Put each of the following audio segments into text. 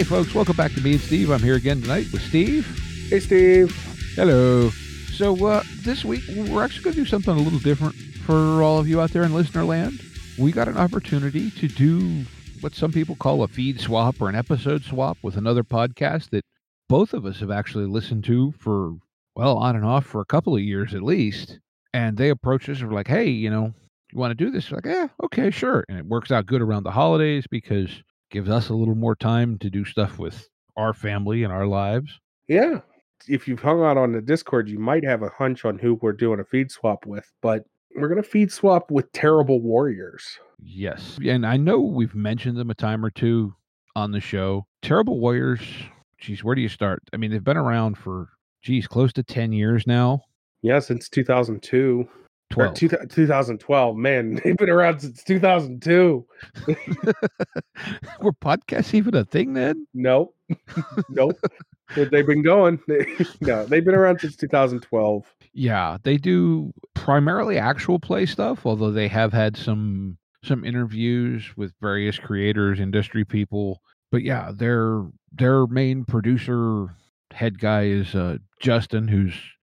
Hey, folks, welcome back to Me and Steve. I'm here again tonight with Steve. Hey, Steve. Hello. So, uh, this week, we're actually going to do something a little different for all of you out there in listener land. We got an opportunity to do what some people call a feed swap or an episode swap with another podcast that both of us have actually listened to for, well, on and off for a couple of years at least. And they approached us and were like, hey, you know, you want to do this? We're like, yeah, okay, sure. And it works out good around the holidays because gives us a little more time to do stuff with our family and our lives. Yeah. If you've hung out on the Discord, you might have a hunch on who we're doing a feed swap with, but we're going to feed swap with Terrible Warriors. Yes. And I know we've mentioned them a time or two on the show. Terrible Warriors, geez, where do you start? I mean, they've been around for, geez, close to 10 years now. Yeah, since 2002. Two, 2012. Man, they've been around since 2002. Were podcasts even a thing then? Nope. nope. They- They've been going. no, they've been around since 2012. Yeah, they do primarily actual play stuff, although they have had some some interviews with various creators, industry people. But yeah, their their main producer head guy is uh, Justin, who's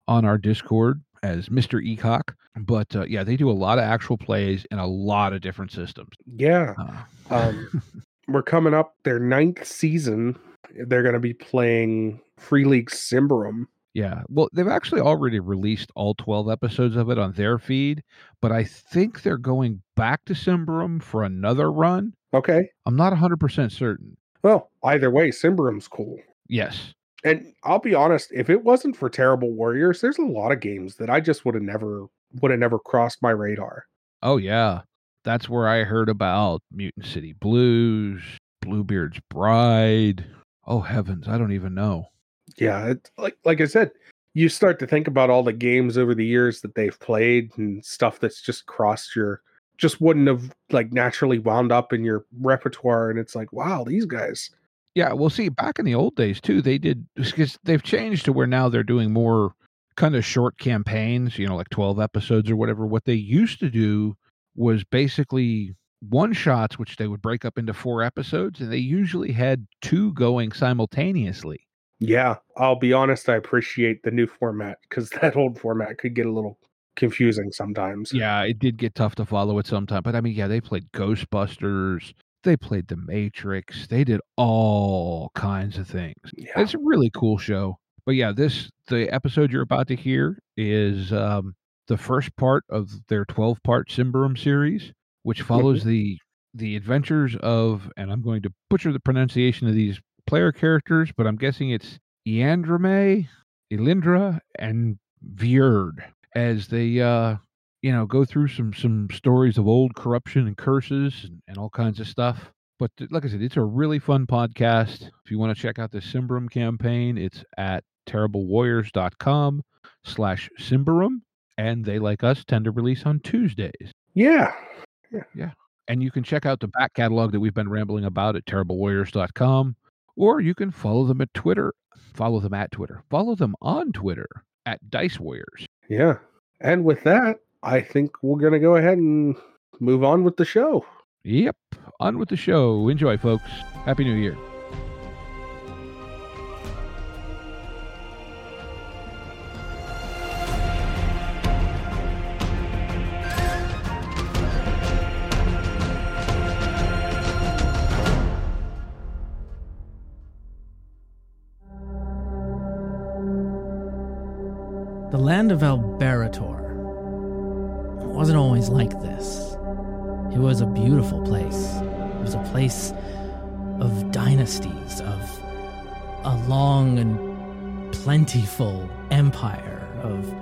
on our Discord as Mr. Ecock. But uh, yeah, they do a lot of actual plays in a lot of different systems. Yeah. Uh, Um, we're coming up their ninth season. They're going to be playing Free League Symbaroum. Yeah. Well, they've actually already released all 12 episodes of it on their feed, but I think they're going back to Symbaroum for another run. Okay. I'm not 100% certain. Well, either way, Symbaroum's cool. Yes. And I'll be honest, if it wasn't for Terrible Warriors, there's a lot of games that I just would have never would have never crossed my radar. Oh, yeah. That's where I heard about Mutant City Blues, Bluebeard's Bride. Oh, heavens. I don't even know. Yeah, like like I said, you start to think about all the games over the years that they've played and stuff that's just crossed your just wouldn't have like naturally wound up in your repertoire and it's like, wow, these guys. Yeah. Well, see, back in the old days, too, they did, because they've changed to where now they're doing more kind of short campaigns, you know, like 12 episodes or whatever. What they used to do was basically one shots, which they would break up into four episodes, and they usually had two going simultaneously. Yeah, I'll be honest, I appreciate the new format because that old format could get a little confusing sometimes. Yeah, it did get tough to follow at some time, but I mean, yeah, they played Ghostbusters, they played The Matrix, they did all kinds of things. Yeah. It's a really cool show. But yeah, this the episode you're about to hear is um, the first part of their 12 part Symbaroum series, which follows the the adventures of, and I'm going to butcher the pronunciation of these player characters, but I'm guessing it's Eandrame, Elindra, and Vierd as they uh you know go through some some stories of old corruption and curses and, and all kinds of stuff. But like I said, it's a really fun podcast. If you want to check out the Symbaroum campaign, it's at terriblewarriors.com slash Symbaroum. And they, like us, tend to release on Tuesdays. Yeah. Yeah. And you can check out the back catalog that we've been rambling about at terriblewarriors.com. Or you can follow them at Twitter. Follow them at Twitter. Follow them on Twitter at Dice Warriors. Yeah. And with that, I think we're going to go ahead and move on with the show. Yep. On with the show. Enjoy, folks. Happy New Year. The land of Alberetor wasn't always like this. It was a beautiful place. It was a place of dynasties, of a long and plentiful empire, of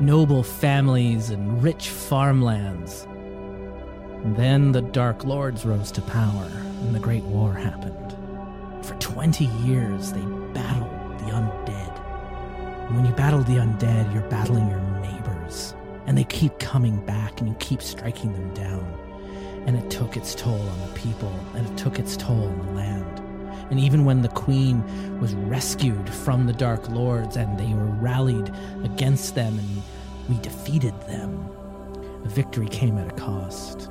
noble families and rich farmlands. And then the Dark Lords rose to power, and the Great War happened. For 20 years, they battled the undead. And when you battle the undead, you're battling your. And they keep coming back, and you keep striking them down. And it took its toll on the people, and it took its toll on the land. And even when the queen was rescued from the Dark Lords and they were rallied against them and we defeated them, the victory came at a cost.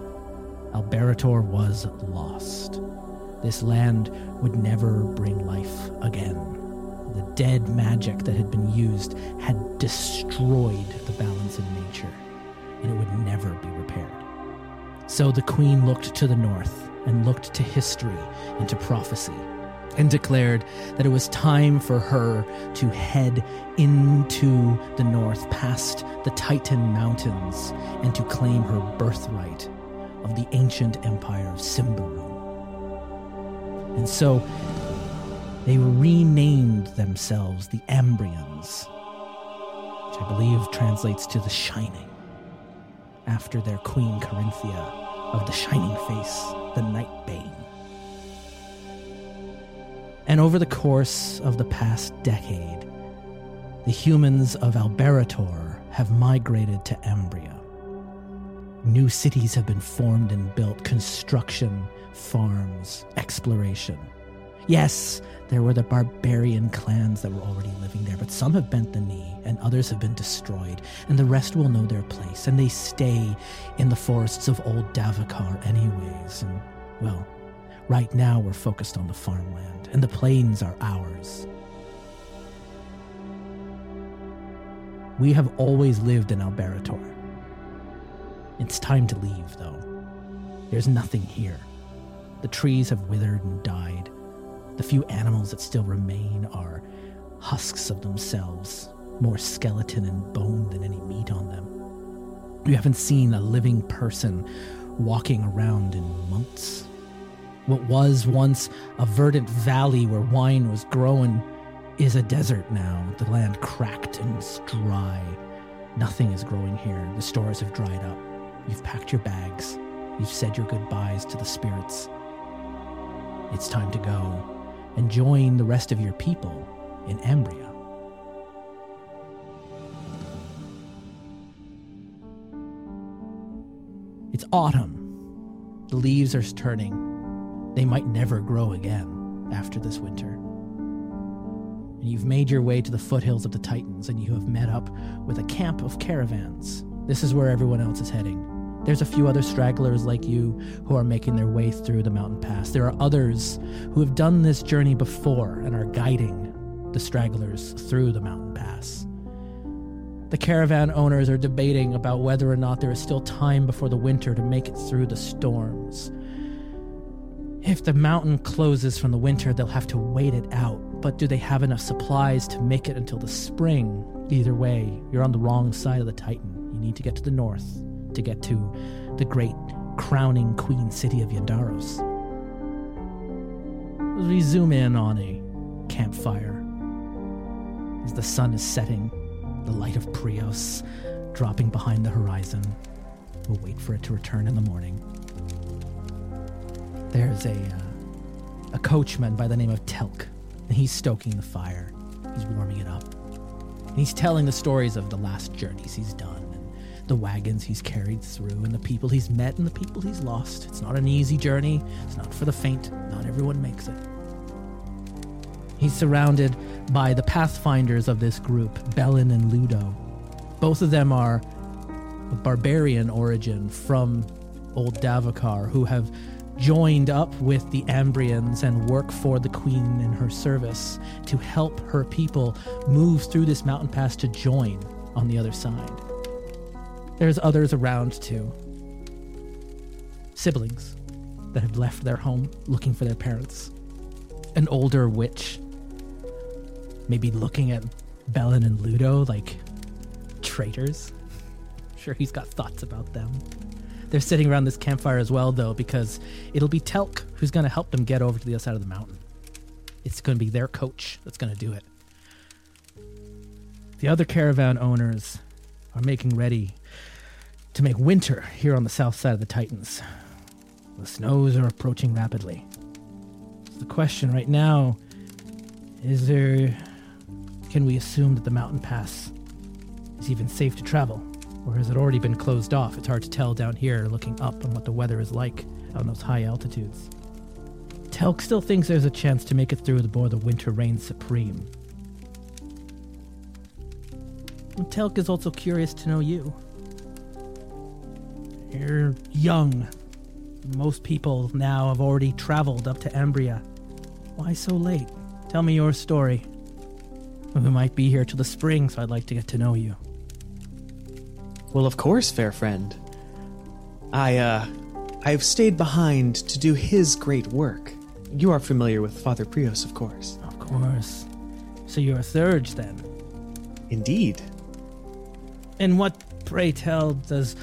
Alberetor was lost. This land would never bring life again. The dead magic that had been used had destroyed the balance in nature, and it would never be repaired. So the queen looked to the north and looked to history and to prophecy and declared that it was time for her to head into the north past the Titan Mountains and to claim her birthright of the ancient empire of Symbaroum. And so they renamed themselves the Ambrians, which I believe translates to the Shining, after their queen Korinthia of the Shining Face, the Night Bane. And over the course of the past decade, the humans of Alberetor have migrated to Ambria. New cities have been formed and built, construction, farms, exploration. Yes, there were the barbarian clans that were already living there, but some have bent the knee and others have been destroyed, and the rest will know their place, and they stay in the forests of old Davokar anyways. And, well, right now we're focused on the farmland, and the plains are ours. We have always lived in Alberetor. It's time to leave, though. There's nothing here. The trees have withered and died. The few animals that still remain are husks of themselves, more skeleton and bone than any meat on them. You haven't seen a living person walking around in months. What was once a verdant valley where wine was growing is a desert now. The land cracked and is dry. Nothing is growing here. The stores have dried up. You've packed your bags. You've said your goodbyes to the spirits. It's time to go and join the rest of your people in Ambria. It's autumn. The leaves are turning. They might never grow again after this winter. And you've made your way to the foothills of the Titans and you have met up with a camp of caravans. This is where everyone else is heading. There's a few other stragglers like you who are making their way through the mountain pass. There are others who have done this journey before and are guiding the stragglers through the mountain pass. The caravan owners are debating about whether or not there is still time before the winter to make it through the storms. If the mountain closes from the winter, they'll have to wait it out. But do they have enough supplies to make it until the spring? Either way, you're on the wrong side of the Titan. You need to get to the north to get to the great crowning queen city of Yndaros. We zoom in on a campfire, as the sun is setting, the light of Prios dropping behind the horizon, we'll wait for it to return in the morning. There's a uh, a coachman by the name of Telk, and he's stoking the fire. He's warming it up. And he's telling the stories of the last journeys he's done the wagons he's carried through and the people he's met and the people he's lost. It's not an easy journey, it's not for the faint, not everyone makes it. He's surrounded by the pathfinders of this group, Bellin and Ludo. Both of them are of barbarian origin from old Davokar, who have joined up with the Ambrians and work for the queen in her service to help her people move through this mountain pass to join on the other side. There's others around too. Siblings that have left their home looking for their parents. An older witch, maybe looking at Bellin and Ludo like traitors. I'm Sure, he's got thoughts about them. They're sitting around this campfire as well, though, because it'll be Telk who's going to help them get over to the other side of the mountain. It's going to be their coach that's going to do it. The other caravan owners are making ready to make winter here on the south side of the Titans. The snows are approaching rapidly. So the question right now is there. Can we assume that the mountain pass is even safe to travel? Or has it already been closed off? It's hard to tell down here looking up on what the weather is like on those high altitudes. Telk still thinks there's a chance to make it through before the winter reigns supreme. Telk is also curious to know you. You're young. Most people now have already traveled up to Ambria. Why so late? Tell me your story. We might be here till the spring, so I'd like to get to know you. Well, of course, fair friend. I, uh, I have stayed behind to do his great work. You are familiar with Father Prios, of course. Of course. So you're a Theurg then? Indeed. And what, pray tell, does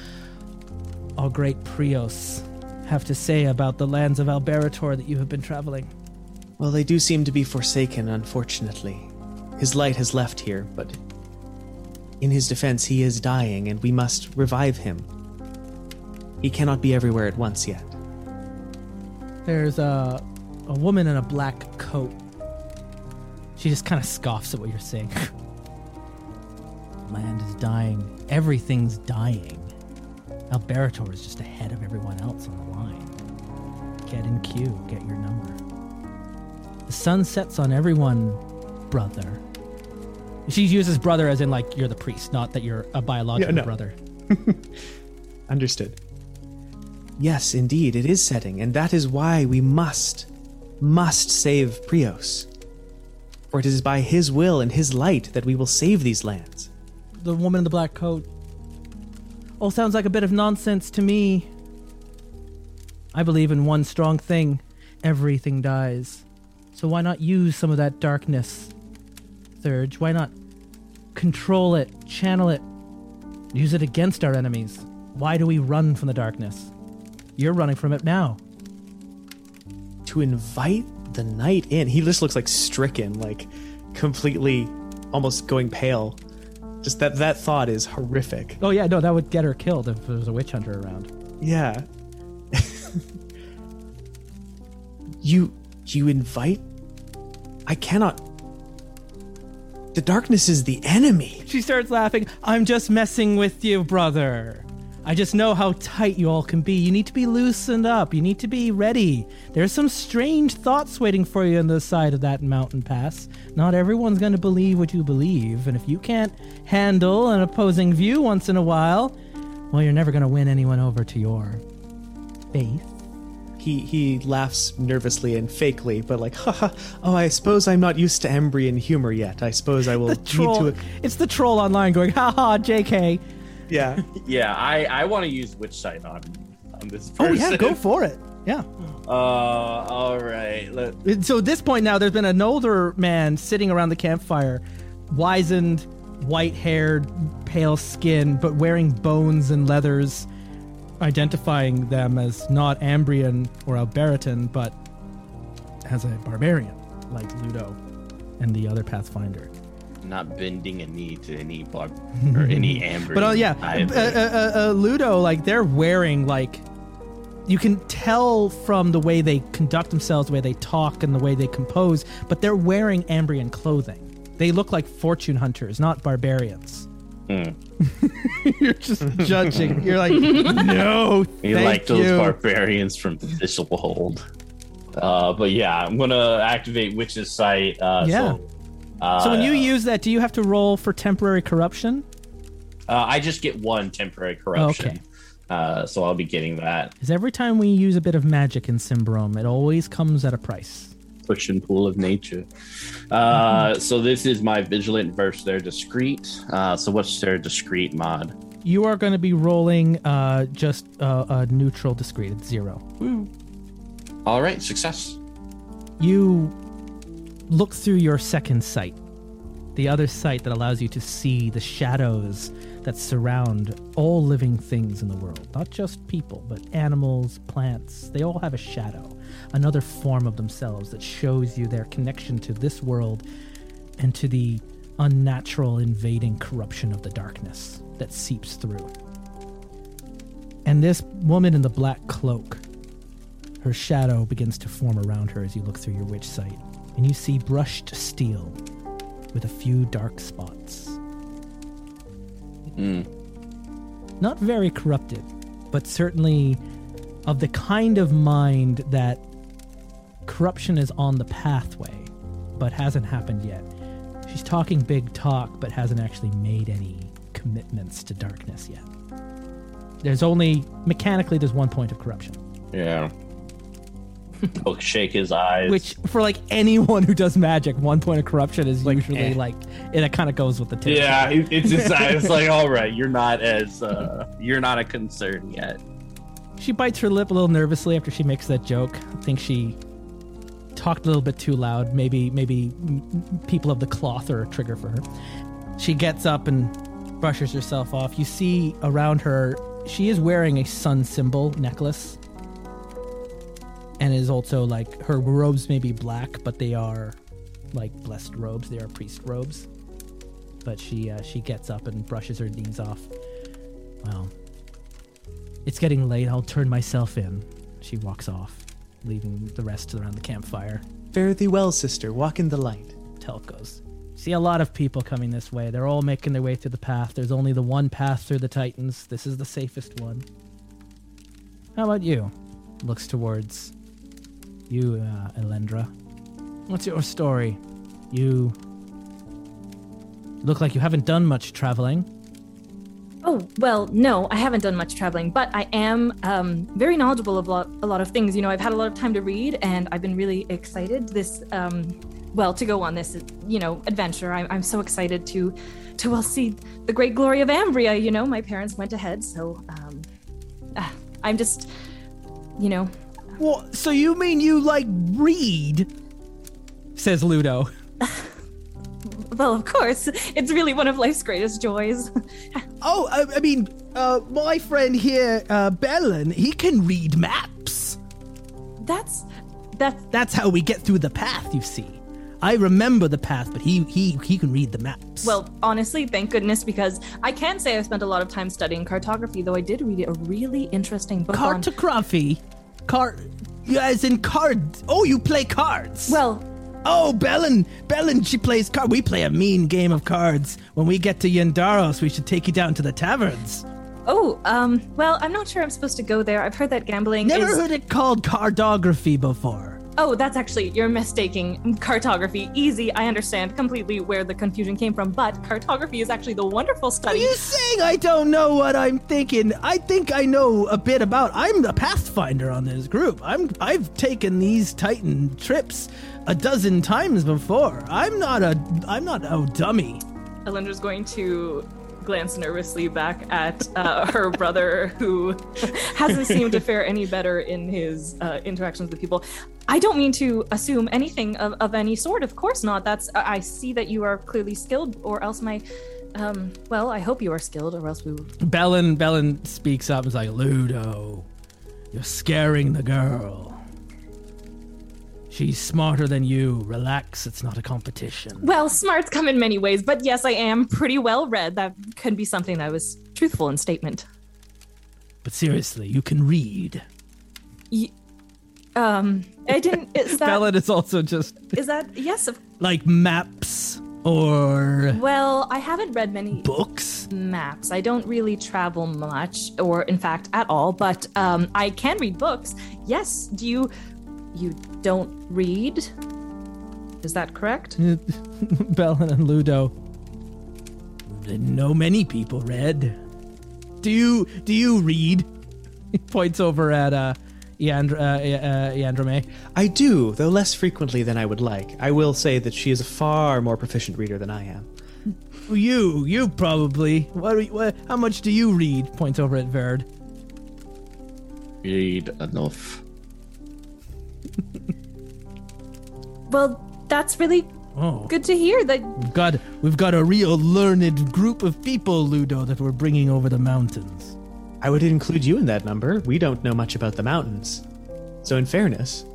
our great Prios have to say about the lands of Alberetor that you have been traveling? Well, they do seem to be forsaken, unfortunately. His light has left here, but in his defense, he is dying, and we must revive him. He cannot be everywhere at once yet. There's a, a woman in a black coat. She just kind of scoffs at what you're saying. Land is dying. Everything's dying. Alberetor is just ahead of everyone else on the line. Get in queue, get your number. The sun sets on everyone, brother. She uses brother as in like you're the priest, not that you're a biological Yeah, no. brother. Understood. Yes, indeed, it is setting, and that is why we must, must save Prios. For it is by his will and his light that we will save these lands. the woman in the black coat. All sounds like a bit of nonsense to me. I believe in one strong thing everything dies. So why not use some of that darkness, Theurg? Why not control it, channel it, use it against our enemies? Why do we run from the darkness? You're running from it now. To invite the night in, he just looks like stricken, like completely almost going pale. Just that that thought is horrific. Oh, yeah, no, that would get her killed if there was a witch hunter around. Yeah. you you invite I cannot The darkness is the enemy. She starts laughing. I'm just messing with you, brother. I just know how tight you all can be. You need to be loosened up. You need to be ready. There's some strange thoughts waiting for you on the side of that mountain pass. Not everyone's going to believe what you believe, and if you can't handle an opposing view once in a while, well, you're never going to win anyone over to your faith. He he laughs nervously and fakely, but like, haha, oh, I suppose I'm not used to Ambrian humor yet. I suppose I will The need to It's the troll online going, haha, JK. Yeah. Yeah, I I want to use witch sight on on this Oh, person. yeah, go for it. Yeah. Uh, all right. Let, So at this point now, there's been an older man sitting around the campfire, wizened, white-haired, pale skin, but wearing bones and leathers, identifying them as not Ambrian or Alberitan, but as a barbarian, like Ludo and the other Pathfinder. Not bending a knee to any bug or any amber. But uh, yeah, uh, uh, uh, uh, Ludo, like they're wearing like you can tell from the way they conduct themselves, the way they talk, and the way they compose, but they're wearing Ambrian clothing. They look like fortune hunters, not barbarians. Hmm. You're just judging. You're like, no, You like those you. barbarians from Thistlehold. Uh, but yeah, I'm gonna activate Witch's Sight. Uh, Yeah. So, uh, so when you use that, do you have to roll for temporary corruption? uh, I just get one temporary corruption. Okay. Uh, so I'll be getting that Because every time we use a bit of magic in Symbaroum, it always comes at a price. push and pull of nature. Uh, so this is my vigilant versus their discreet. Uh, so what's their discreet mod? You are going to be rolling uh, just uh, a neutral discreet at zero. All right, success. You look through your second sight, the other sight that allows you to see the shadows that surround all living things in the world. Not just people, but animals, plants. They all have a shadow, another form of themselves that shows you their connection to this world and to the unnatural, invading corruption of the darkness that seeps through. And this woman in the black cloak, her shadow begins to form around her as you look through your witch sight, and you see brushed steel with a few dark spots. Mm. Not very corrupted, but certainly of the kind of mind that corruption is on the pathway, but hasn't happened yet. She's talking big talk, but hasn't actually made any commitments to darkness yet. There's only mechanically there's one point of corruption, Yeah. He'll shake his eyes. which for like anyone who does magic, one point of corruption is Like, usually eh. like it kind of goes with the territory. yeah, it- it's just it's like all right, you're not as uh, you're not a concern yet. She bites her lip a little nervously after she makes that joke. I think she talked a little bit too loud. Maybe maybe m- m- people of the cloth are a trigger for her. She gets up and brushes herself off. You see around her, she is wearing a sun symbol necklace. And is also like her robes may be black, but they are like blessed robes. They are priest robes. But she uh, she gets up and brushes her knees off. Well, it's getting late. I'll turn myself in. She walks off, leaving the rest around the campfire. Fare thee well, sister. Walk in the light. Telk goes. See a lot of people coming this way. They're all making their way through the path. There's only the one path through the Titans. This is the safest one. How about you? Looks towards you, uh, Elendra. What's your story? You look like you haven't done much traveling. Oh, well, no, I haven't done much traveling, but I am um, very knowledgeable of a lot, of things. You know, I've had a lot of time to read, and I've been really excited this, um, well, to go on this, you know, adventure. I'm, I'm so excited to, to well, see the great glory of Ambria. You know, my parents went ahead, so um, ah, I'm just, you know, What? So you mean you like read? Says Ludo. well, of course, it's really one of life's greatest joys. Oh, I, I mean, uh, my friend here, uh, Bellin, he can read maps. That's, that's That's how we get through the path, you see. I remember the path, but he he he can read the maps. Well, honestly, thank goodness, because I can say I've spent a lot of time studying cartography, though I did read a really interesting book on. Card, yeah, as in cards. Oh, you play cards. Well, oh, Bellin. Bellin, she plays card. We play a mean game of cards. When we get to Yndaros, we should take you down to the taverns. oh, um, well, I'm not sure I'm supposed to go there. I've heard that gambling Never is. heard it called cardography before. Oh, that's actually you're mistaking cartography. Easy, I understand completely where the confusion came from, but cartography is actually the wonderful study. Are you saying I don't know what I'm thinking? I think I know a bit about. I'm the pathfinder on this group. I'm I've taken these Titan trips a dozen times before. I'm not a I'm not a dummy. Elendra's going to glance nervously back at uh, her brother, who hasn't seemed to fare any better in his uh, interactions with people. I don't mean to assume anything of, of any sort. Of course not. That's I see that you are clearly skilled, or else my, um, well, I hope you are skilled, or else we. Bellin Bellin speaks up and is like, Ludo, you're scaring the girl. She's smarter than you. Relax, it's not a competition. Well, smarts come in many ways, but yes, I am pretty well read. That could be something that was truthful in statement. But seriously, you can read. Um, I didn't. Is that? Bellin is also just is that? Yes. Of, like maps or well, I haven't read many books. maps. I don't really travel much, or in fact, at all. But um, I can read books. Yes. Do you? You don't read? Is that correct? Bellin and Ludo. Didn't know many people read. Do you do you read? He points over at uh Yandr- uh, uh, I do, though less frequently than I would like. I will say that she is a far more proficient reader than I am. You, you probably. What, what? How much do you read? Points over at Verd. Read enough. Well, that's really Oh, good to hear. That we've got we've got a real learned group of people, Ludo, that we're bringing over the mountains. I would include you in that number. We don't know much about the mountains. So, in fairness,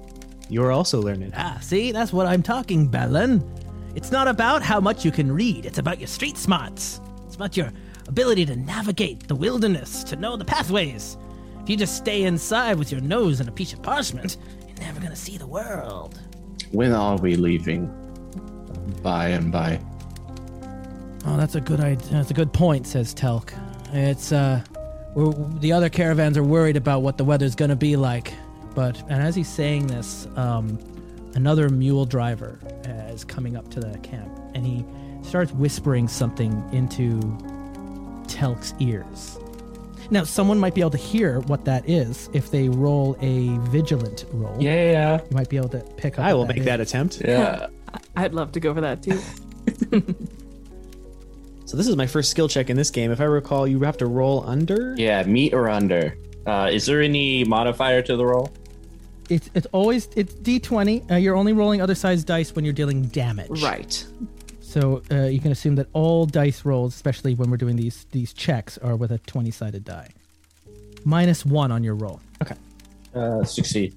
you're also learned. Ah, see, that's what I'm talking, Bellin. It's not about how much you can read, it's about your street smarts. It's about your ability to navigate the wilderness, to know the pathways. If you just stay inside with your nose in a piece of parchment, you're never gonna see the world. When are we leaving? By and by. Oh, that's a good idea. That's a good point, says Telk. It's uh, we're, the other caravans are worried about what the weather's gonna be like. But and as he's saying this, um, another mule driver uh, is coming up to the camp, and he starts whispering something into Telk's ears. Now, someone might be able to hear what that is if they roll a vigilant roll. Yeah. yeah. You might be able to pick up. I what will make is. that attempt. Yeah. I'd love to go for that too. So this is my first skill check in this game. If I recall, you have to roll under. Yeah, meet or under. Uh, is there any modifier to the roll? It's it's always it's d20. Uh, you're only rolling other size dice when you're dealing damage. right. So uh, you can assume that all dice rolls, especially when we're doing these these checks, are with a 20 sided die. Minus one on your roll. Okay. Uh, succeed.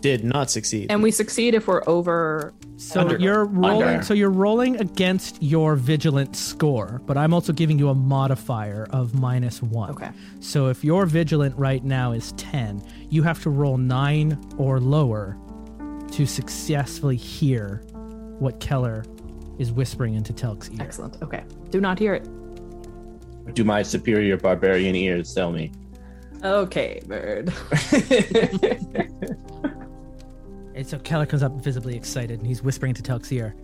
Did not succeed. And we succeed if we're over. So Under. you're rolling. Under. So you're rolling against your vigilant score, but I'm also giving you a modifier of minus one. Okay. So if your vigilant right now is 10, you have to roll nine or lower to successfully hear what Keller is whispering into Telk's ear. Excellent. Okay. Do not hear it. Do my superior barbarian ears tell me? Okay, bird. And so Keller comes up visibly excited and he's whispering to Telk's ear.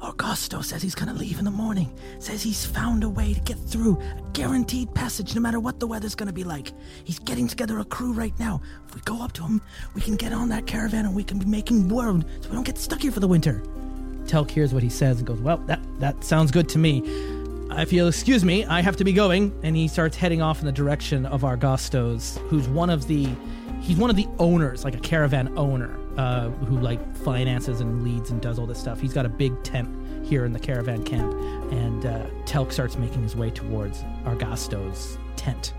Augusto says he's gonna leave in the morning. Says he's found a way to get through. A guaranteed passage no matter what the weather's gonna be like. He's getting together a crew right now. If we go up to him, we can get on that caravan and we can be making world so we don't get stuck here for the winter. Telk hears what he says and goes, Well, that, that sounds good to me. If you'll excuse me, I have to be going. And he starts heading off in the direction of Argostos, who's one of the he's one of the owners, like a caravan owner, uh, who like finances and leads and does all this stuff. He's got a big tent here in the caravan camp, and uh, Telk starts making his way towards Argostos' tent,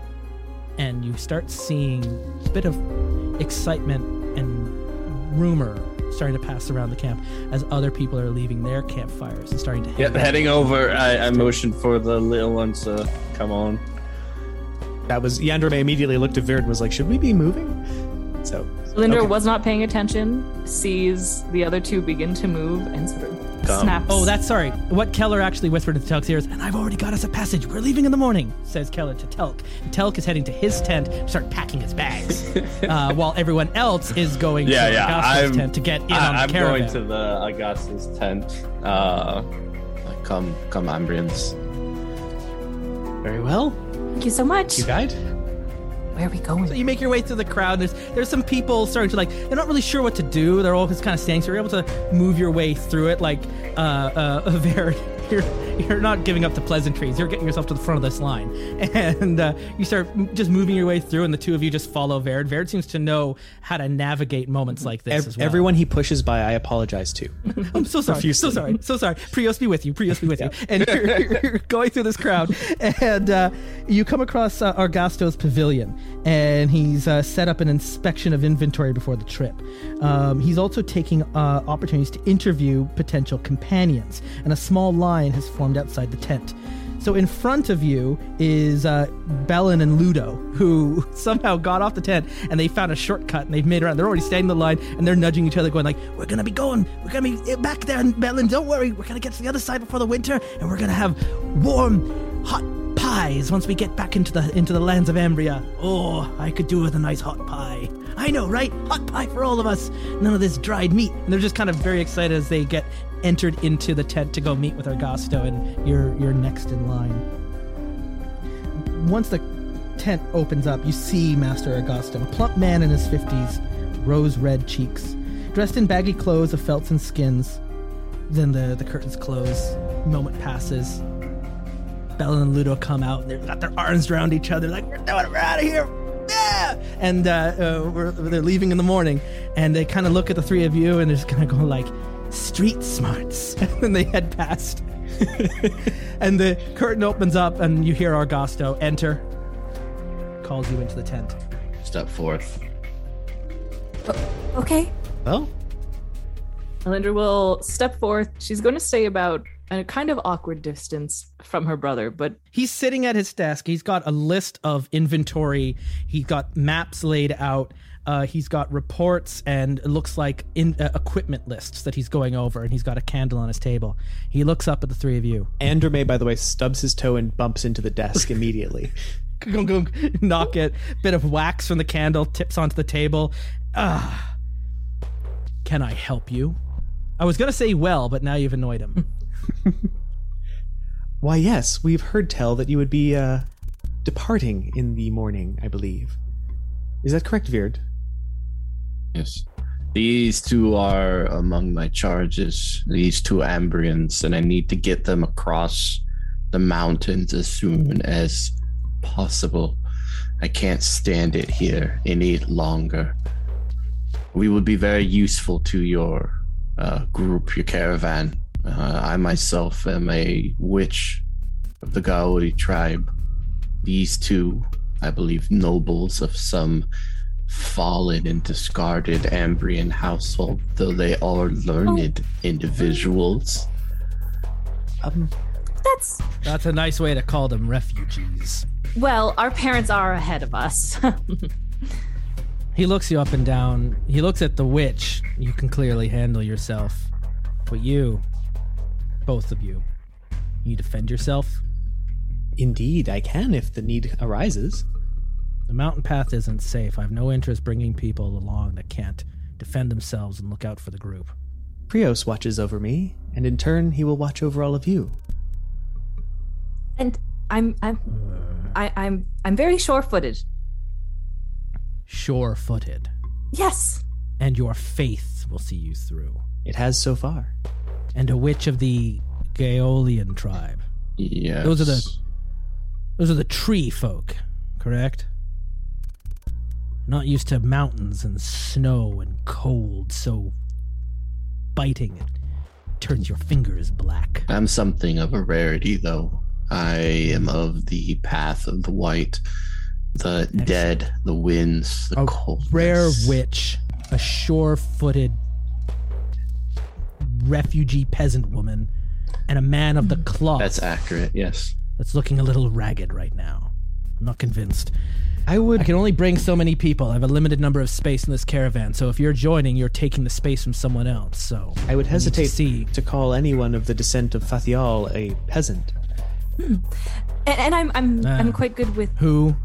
and you start seeing a bit of excitement and rumor starting to pass around the camp as other people are leaving their campfires and starting to head Yep, back. heading over. I, I motioned for the little ones to come on. that was Yandrome immediately looked at Verd and was like, "Should we be moving?" So Linder Okay. was not paying attention, sees the other two begin to move, and sort of Come. snaps. Oh, that's sorry. What Keller actually whispered to Telk's ears, and I've already got us a passage. We're leaving in the morning, says Keller to Telk. And Telk is heading to his tent to start packing his bags, uh, while everyone else is going Yeah, to yeah, Augusto's I'm- tent to get in on I, the I'm caravan. going to the Augustus tent. Uh, come, come, Ambrians. very well. Thank you so much. You guide. Where are we going? So you make your way through the crowd. There's there's some people starting to like they're not really sure what to do. They're all just kind of standing. So you're able to move your way through it like uh uh very you're you're not giving up the pleasantries. You're getting yourself to the front of this line, and uh, you start m- just moving your way through. And the two of you just follow Verd. Verd seems to know how to navigate moments like this Ev- well. Everyone he pushes by, I apologize to. I'm so sorry. Profusely. So sorry. So sorry. Prios be with you. Prios be with you. And you're, you're, you're going through this crowd, and uh, you come across uh, Argasto's pavilion, and he's uh, set up an inspection of inventory before the trip. Um, he's also taking uh, opportunities to interview potential companions, and a small line has formed outside the tent. So in front of you is uh, and Ludo, who somehow got off the tent and they found a shortcut and they've made around. They're already standing in the line and they're nudging each other, going like, "We're gonna be going. We're gonna be back there, and Bellin. Don't worry. We're gonna get to the other side before the winter, and we're gonna have warm, hot pies once we get back into the into the lands of Ambria. Oh, I could do with a nice hot pie. I know, right? Hot pie for all of us. None of this dried meat. And they're just kind of very excited as they get entered into the tent to go meet with Argasto, and you're you're next in line. Once the tent opens up, you see Master Argasto, a plump man in his fifties, rose red cheeks, dressed in baggy clothes of felts and skins. Then the, the curtains close. Moment passes. Bella and Ludo come out. They've got their arms around each other, like, we're doing we're out of here. Yeah! And uh, uh, they're leaving in the morning. And they kind of look at the three of you and they're just kind of going, like, street smarts. and then they head past. and the curtain opens up and you hear Argasto enter, calls you into the tent. Step forth. Okay. Well, Alindra will step forth. She's going to stay about a kind of awkward distance from her brother, but He's sitting at his desk. He's got a list of inventory. He's got maps laid out. Uh, he's got reports and it looks like in uh, equipment lists that he's going over, and he's got a candle on his table. He looks up at the three of you. Androme, by the way, stubs his toe and bumps into the desk immediately. Knock it. Bit of wax from the candle tips onto the table. Ah. Can I help you? I was gonna say well, but now you've annoyed him. Why, yes, we've heard tell that you would be uh, departing in the morning, I believe. Is that correct, Veerd? Yes. These two are among my charges, these two Ambrians, and I need to get them across the mountains as soon as possible. I can't stand it here any longer. We would be very useful to your uh, group, your caravan. Uh, I myself am a witch of the Gaori tribe. These two, I believe, nobles of some fallen and discarded Ambrian household, though they are learned individuals. Um, that's That's a nice way to call them refugees. well, our parents are ahead of us. He looks you up and down. He looks at the witch. You can clearly handle yourself. But you, both of you, you defend yourself? indeed, I can if the need arises. The mountain path isn't safe. I have no interest bringing people along that can't defend themselves and look out for the group. Prios watches over me, and in turn, he will watch over all of you. and I'm I'm I, I'm I'm very sure-footed. Sure footed. Yes. And your faith will see you through. It has so far. And a witch of the Gaolian tribe. Yes. Those are the- Those are the tree folk, correct? Not used to mountains and snow and cold, so biting it turns your fingers black. I'm something of a rarity, though. I am of the path of the white, the dead, the winds, the A cold. rare witch, a sure footed refugee peasant woman, and a man of the hmm. cloth That's accurate. Yes. that's looking a little ragged right now. I'm not convinced. I would. I can only bring so many people. I have a limited number of space in this caravan, so if you're joining, you're taking the space from someone else. So I would need to hesitate see. to call anyone of the descent of Fathial a peasant. And, and I'm I'm Ah. I'm quite good with Who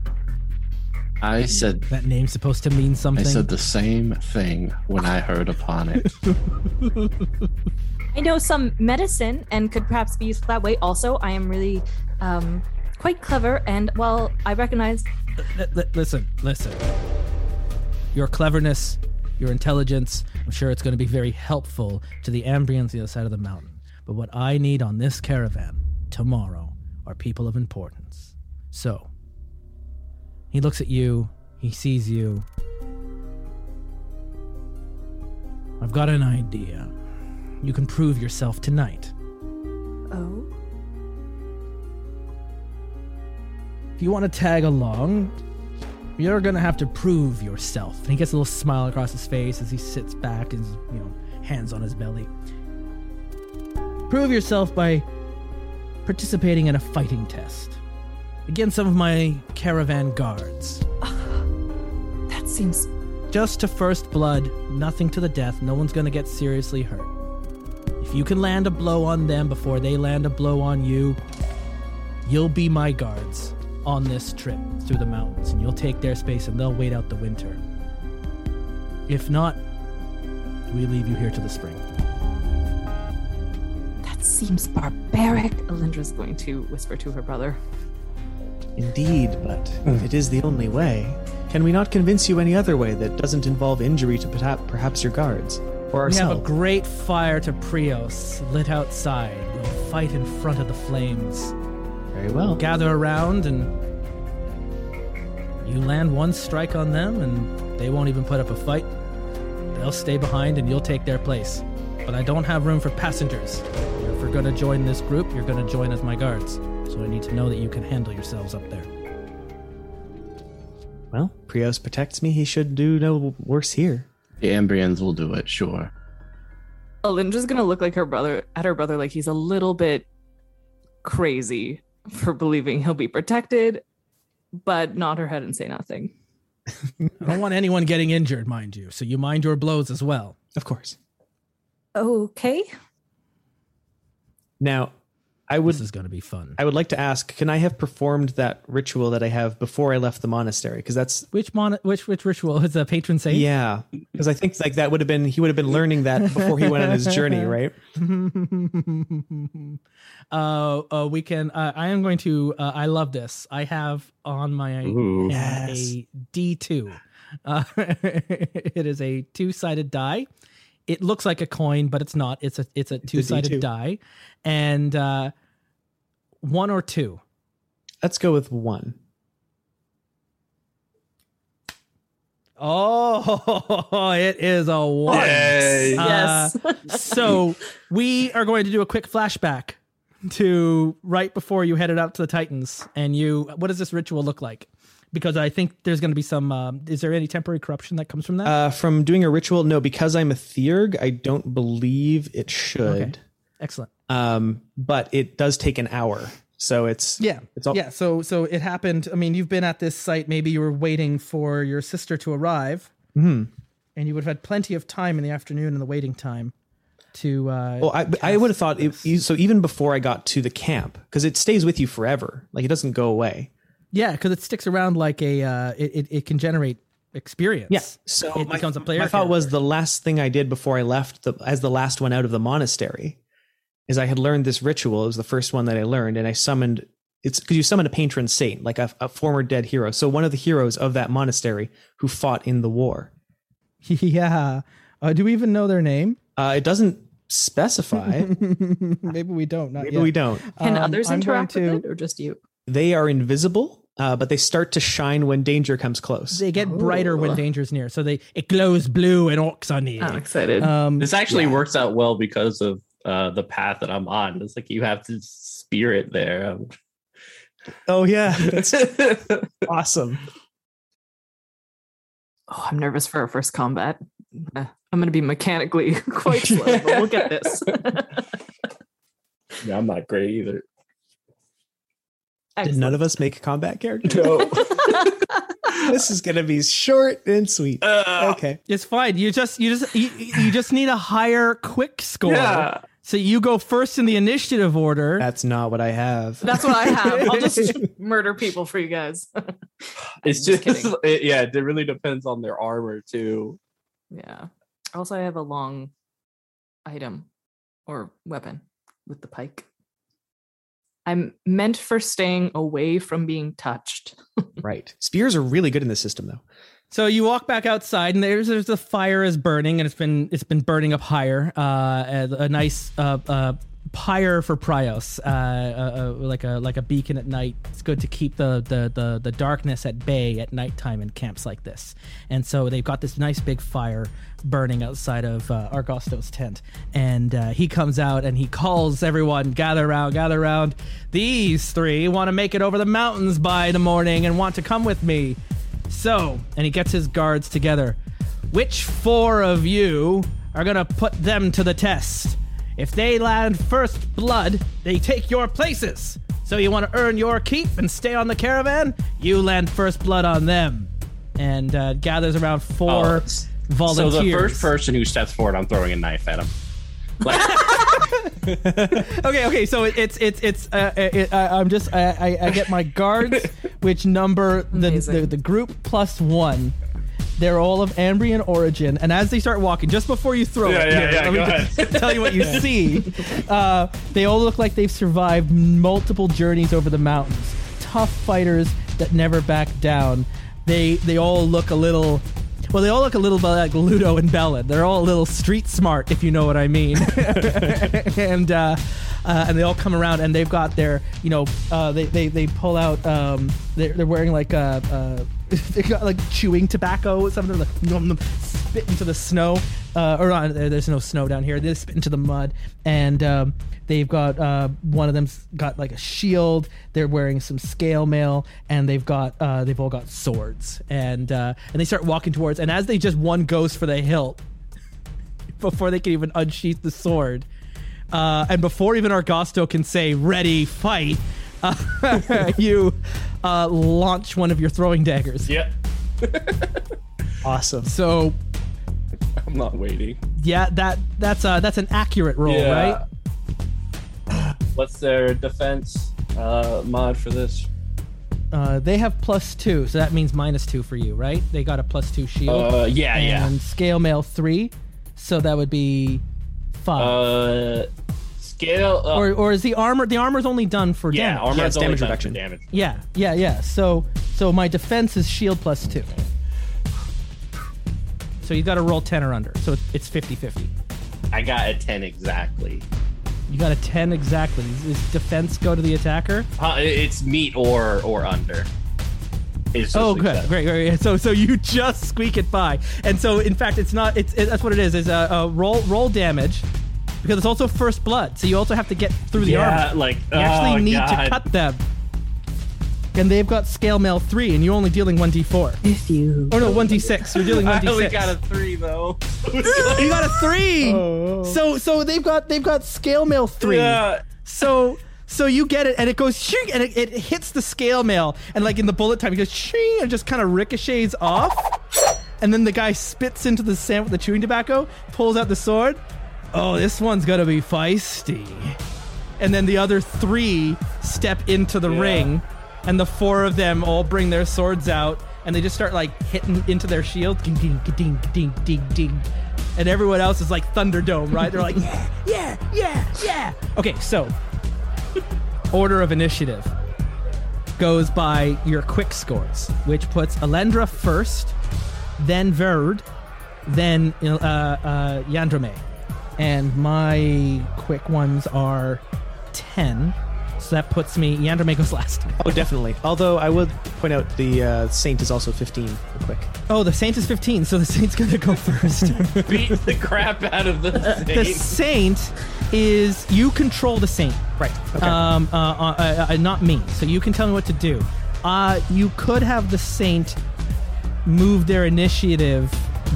I said that name's supposed to mean something. I something. said the same thing when I heard upon it. I know some medicine and could perhaps be used that way. Also, I am really um, quite clever, and while I recognize Li- li- listen, listen. Your cleverness, your intelligence, I'm sure it's going to be very helpful to the Ambrians on the other side of the mountain. But what I need on this caravan tomorrow are people of importance. So, he looks at you, he sees you. I've got an idea. You can prove yourself tonight. oh If you want to tag along, you're gonna have to prove yourself. And he gets a little smile across his face as he sits back and you know, hands on his belly. Prove yourself by participating in a fighting test against some of my caravan guards. that seems Just to first blood, nothing to the death. No one's gonna get seriously hurt. If you can land a blow on them before they land a blow on you, you'll be my guards on this trip through the mountains, and you'll take their space and they'll wait out the winter. If not, we leave you here to the spring. that seems barbaric. Alindra's going to whisper to her brother. Indeed, but hmm. if it is the only way, can we not convince you any other way that doesn't involve injury to perhaps, perhaps your guards or ourselves? We have a great fire to Prios lit outside. We'll fight in front of the flames. Very well. gather around and you land one strike on them and they won't even put up a fight. They'll stay behind and you'll take their place. But I don't have room for passengers. If you're going to join this group, you're going to join as my guards. So I need to know that you can handle yourselves up there. Well, Prios protects me. He should do no worse here. The Ambrians will do it, sure. Alindra's gonna look like her brother at her brother like he's a little bit crazy for believing he'll be protected, but nod her head and say nothing. I don't want anyone getting injured, mind you. So you mind your blows as well. Of course. Okay. Now, I would This is going to be fun. I would like to ask, can I have performed that ritual that I have before I left the monastery? Because that's Which mon- which which ritual is a patron saint? yeah. Because I think like that would have been he would have been learning that before he went on his journey, right? uh, uh, we can. Uh, I am going to. Uh, I love this. I have on my Ooh. Yes. a D two. Uh, it is a two sided die. It looks like a coin, but it's not. It's a it's a two sided die, and uh, one or two. Let's go with one. Oh, it is a one. Yay. Uh, yes. so we are going to do a quick flashback to right before you headed out to the Titans, and you. What does this ritual look like? Because I think there's going to be some. Um, is there any temporary corruption that comes from that? Uh, from doing a ritual, no, because I'm a Theurg, I don't believe it should. Okay. Excellent. Um, but it does take an hour, so it's Yeah. it's all yeah. So so it happened. I mean, you've been at this site. Maybe you were waiting for your sister to arrive, Mhm. and you would have had plenty of time in the afternoon in the waiting time to. Uh, Well, I, I would have thought it, so. Even before I got to the camp, because it stays with you forever, like it doesn't go away. Yeah, because it sticks around like a. Uh, it, it it can generate experience. Yeah. So it my, becomes a player. my thought was the last thing I did before I left, the, as the last one out of the monastery, is I had learned this ritual. It was the first one that I learned, and I summoned. It's because you summon a patron saint, like a, a former dead hero. So one of the heroes of that monastery who fought in the war. yeah. Uh, do we even know their name? Uh, it doesn't specify. Maybe we don't. Not Maybe yet. we don't. Can Um, others I'm interact to- with it or just you? They are invisible, uh, but they start to shine when danger comes close. They get brighter when danger's near, so they it glows blue and orcs on you. I'm excited. Um, This actually works out well because of uh, the path that I'm on. It's like you have to spear it there. Um, oh yeah, that's awesome. oh, I'm nervous for our first combat. Uh, I'm going to be mechanically quite slow, but we'll get this. yeah, I'm not great either. Did none of us make a combat characters? No. this is gonna be short and sweet. Uh, Okay. it's fine. You just you just you, you just need a higher quick score. Yeah. So you go first in the initiative order. That's not what I have. That's what I have. I'll just murder people for you guys. It's Just just, it, yeah, it really depends on their armor too. Yeah. Also, I have a long item or weapon with the pike. I'm meant for staying away from being touched. right. Spears are really good in this system, though. So you walk back outside, and there's there's the fire is burning, and it's been it's been burning up higher. Uh, a, a nice uh, uh, pyre for Prios, uh, uh, uh, like a like a beacon at night. It's good to keep the, the the the darkness at bay at nighttime in camps like this. And so they've got this nice big fire burning outside of uh, Argosto's tent, and uh, he comes out and he calls everyone, gather around, gather around. These three want to make it over the mountains by the morning and want to come with me. So, and he gets his guards together. Which four of you are gonna put them to the test? If they land first blood, they take your places. So you want to earn your keep and stay on the caravan? You land first blood on them. And uh, gathers around four Oh, volunteers. So the first person who steps forward, I'm throwing a knife at him. Like, okay, okay. So it, it's it's it's. Uh, it, I I'm just I, I I get my guards, which number the, the the group plus one. They're all of Ambrian origin, and as they start walking, just before you throw Yeah, it, yeah, here, yeah, let me go ahead. tell you what you see. Uh, they all look like they've survived multiple journeys over the mountains. Tough fighters that never back down. They they all look a little. Well, they all look a little bit like Ludo and Bellin. They're all a little street smart, if you know what I mean. and uh, uh, and they all come around, and they've got their, you know, uh, they, they they pull out. Um, they're, they're wearing like uh, uh, they got like chewing tobacco, or something like nom, nom, spit into the snow. Uh, or not, there's no snow down here. They spit into the mud, and um, they've got uh, one of them's got like a shield. They're wearing some scale mail, and they've got uh, they've all got swords, and uh, and they start walking towards. And as they just one goes for the hilt, before they can even unsheath the sword. Uh, and before even Argosto can say "ready, fight," uh, you uh, launch one of your throwing daggers. Yeah. Awesome. So I'm not waiting. yeah, that that's uh that's an accurate roll, right? What's their defense uh, mod for this? Uh, they have plus two, so that means minus two for you, right? They got a plus two shield. Uh, yeah, and yeah. scale mail three, so that would be five. Uh, scale. Uh, or or is the armor the armor's only done for yeah, damage? armor Yeah, is it's only damage done for reduction. Damage. Yeah, yeah, yeah. So so my defense is shield plus two. So you got to roll 10 or under. So it's- it's 50-50. I got a ten exactly. You got a 10 exactly. Does defense go to the attacker? Uh, it's meat or or under. Oh, good, great, great. great. So, so you just squeak it by, and so in fact, it's not. It's it, that's what it is. Is a, a roll roll damage, because it's also first blood. So you also have to get through the Yeah, armor. like You actually oh, need God. to cut them. And they've got scale mail three, and you're only dealing one d4. If you. Oh no, one d6. You're dealing one I only d6. got a three though. you got a three. So so they've got they've got scale mail three. Yeah. So so you get it, and it goes shing, and it, it hits the scale mail, and like in the bullet time, it goes shing, and just kind of ricochets off. And then the guy spits into the sand with the chewing tobacco, pulls out the sword. Oh, this one's gonna be feisty. And then the other three step into the Yeah. ring, and the four of them all bring their swords out, and they just start like hitting into their shield, ding, ding, ding, ding, ding, ding. And everyone else is like Thunderdome, right? They're like, yeah, yeah, yeah, yeah. Okay, so order of initiative goes by your quick scores, which puts Alendra first, then Verd, then uh, uh, Yandrome. And my quick ones are 10. So that puts me, Yandrome goes last. Oh, definitely. Although I would point out the uh, Saint is also 15 real quick. Oh, the Saint is 15, so the Saint's gonna go first. Beat the crap out of the Saint. the Saint. Saint is, you control the Saint. Right. Okay. um, uh, uh, uh, uh, not me. So you can tell me what to do. Uh, you could have the Saint move their initiative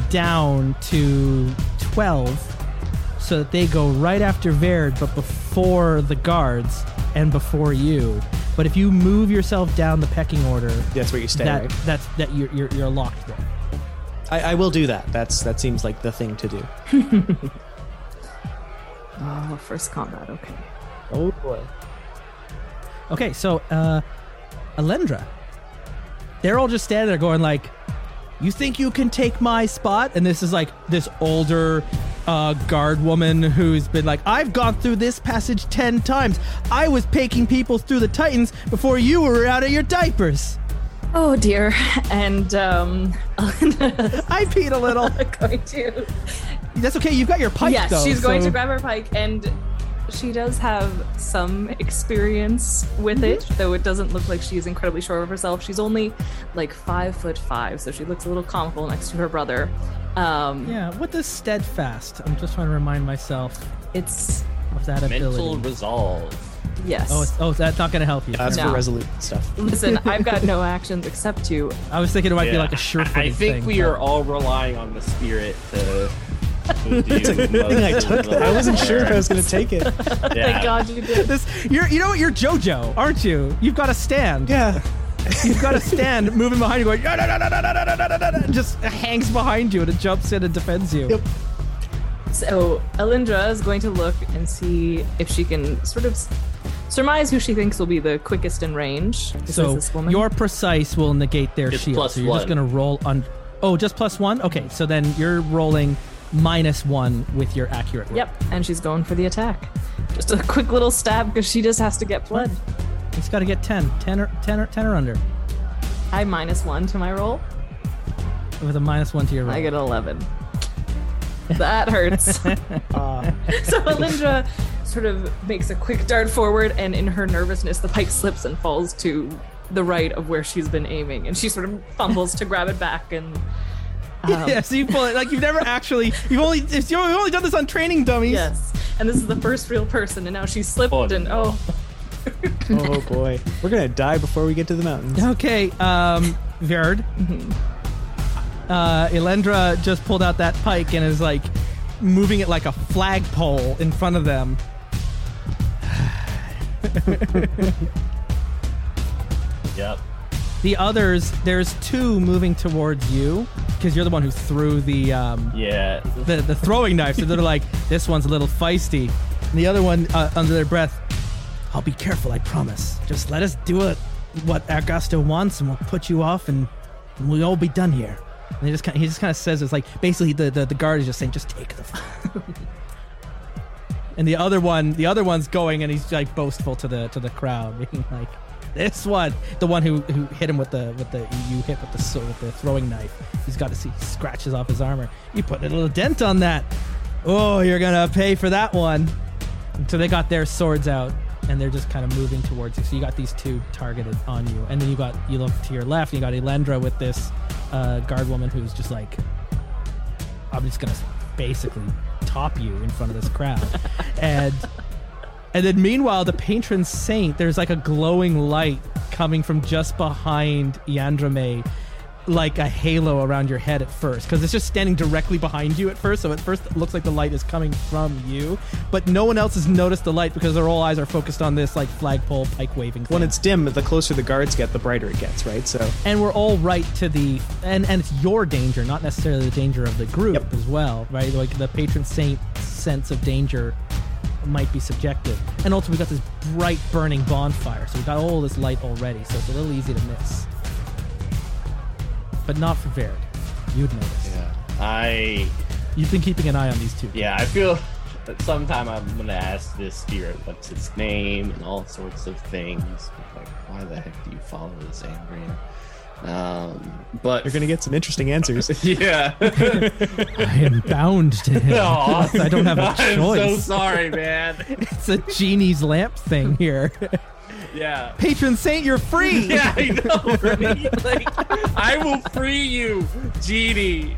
down to 12 so that they go right after Verd, but before the guards and before you. But if you move yourself down the pecking order, That's where you stay, that right? that's that you're, you're you're locked there. I, I will do that. That's that seems like the thing to do. Oh, first combat. Okay. Oh boy. Okay, so uh Alendra. They're all just standing there going like, You think you can take my spot? And this is like this older uh guard woman who's been like, I've gone through this passage ten times. I was paking people through the Titans before you were out of your diapers. Oh dear. And um, I peed a little. going to. That's okay, you've got your pipe yes, though. she's going to grab her pike, and she does have some experience with it, though it doesn't look like she's incredibly sure of herself. She's only like five foot five, so she looks a little comical next to her brother. Um, Yeah, what does steadfast? I'm just trying to remind myself it's of that Mental ability. resolve. yes. Oh, it's, oh, that's not gonna help you. That's No. for resolute stuff. Listen, I've got no actions except to. I was thinking it might be like a sure I think thing, we but- are all relying on the spirit to. To do It's a good thing I took that. I wasn't sure if I was going to take it. Thank God you did. This, you're, you know what? You're JoJo, aren't you? You've got a stand. Yeah. You've got a stand moving behind you, going, "Yeah, da, da, da, da, da, da, da, da, da," and just hangs behind you and it jumps in and defends you. Yep. So Alindra is going to look and see if she can sort of s- surmise who she thinks will be the quickest in range. This So is this woman. your precise will negate their It's shield. plus so you're just one. gonna roll on. Oh, just plus one. Okay, so then you're rolling minus one with your accurate. Roll. Yep, and she's going for the attack. Just a quick little stab because she just has to get blood. It's got to get 10. 10 or, 10 or, 10 or under. I minus one to my roll. With a minus one to your roll. I get 11. That hurts. Uh, so Alindra sort of makes a quick dart forward, and in her nervousness, the pike slips and falls to the right of where she's been aiming, and she sort of fumbles to grab it back and. Um, yeah, so you pull it like you've never actually you've only it's, you've only done this on training dummies. Yes, and this is the first real person, and now she's slipped, Oh, and no. oh, oh boy. We're going to die before we get to the mountains. Okay, um, Verd. Uh, Elendra just pulled out that pike and is like, moving it like a flagpole in front of them. Yep. The others, there's two moving towards you because you're the one who threw the um, Yeah. the, the throwing knife. So they're like, this one's a little feisty. And the other one, uh, under their breath, I'll be careful, I promise. Just let us do it, what Argosto wants, and we'll put you off, and, we'll all be done here. And he just kind he just kind of says it's like basically the, the the guard is just saying just take the. and the other one, the other one's going, and he's like boastful to the to the crowd, being like, this one, the one who who hit him with the with the you hit with the with the throwing knife. He's got to see scratches off his armor. You put a little dent on that. Oh, you're gonna pay for that one. And so they got their swords out and they're just kind of moving towards you. So you got these two targeted on you, and then you got you look to your left, and you got Elendra with this uh, guard woman who's just like, I'm just gonna basically top you in front of this crowd, and and then meanwhile the patron saint, there's like a glowing light coming from just behind Yandrame. Like a halo around your head at first, because it's just standing directly behind you at first. So at first it looks like the light is coming from you, but no one else has noticed the light because their all eyes are focused on this like flagpole pike waving. When it's dim, the closer the guards get, the brighter it gets, right? So and we're all right to the and and it's your danger not necessarily the danger of the group Yep. as well right like the patron saint sense of danger might be subjective and also we've got this bright burning bonfire so we've got all this light already so it's a little easy to miss but not for Verd. you'd notice Yeah. I you've been keeping an eye on these two yeah, I feel that sometime I'm gonna ask this spirit what's its name and all sorts of things. Like, why the heck do you follow this Ambrian? Um, but you're gonna get some interesting answers. yeah. I am bound to him Aw. I don't have a I'm so choice sorry, man. it's a genie's lamp thing here Yeah. patron saint you're free Yeah, I know, right? Like, I will free you, Genie.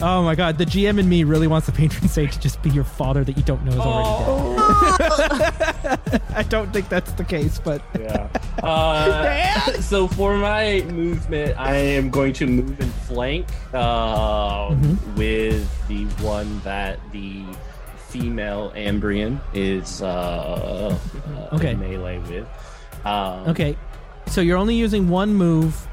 Oh my god, the GM in me really wants the patron saint to just be your father that you don't know is already dead. I don't think that's the case, but Yeah. Uh, so for my movement, I am going to move in flank uh, Mhm. with the one that the female Ambrian is uh, uh, Okay. in melee with. Um, okay. So you're only using one move,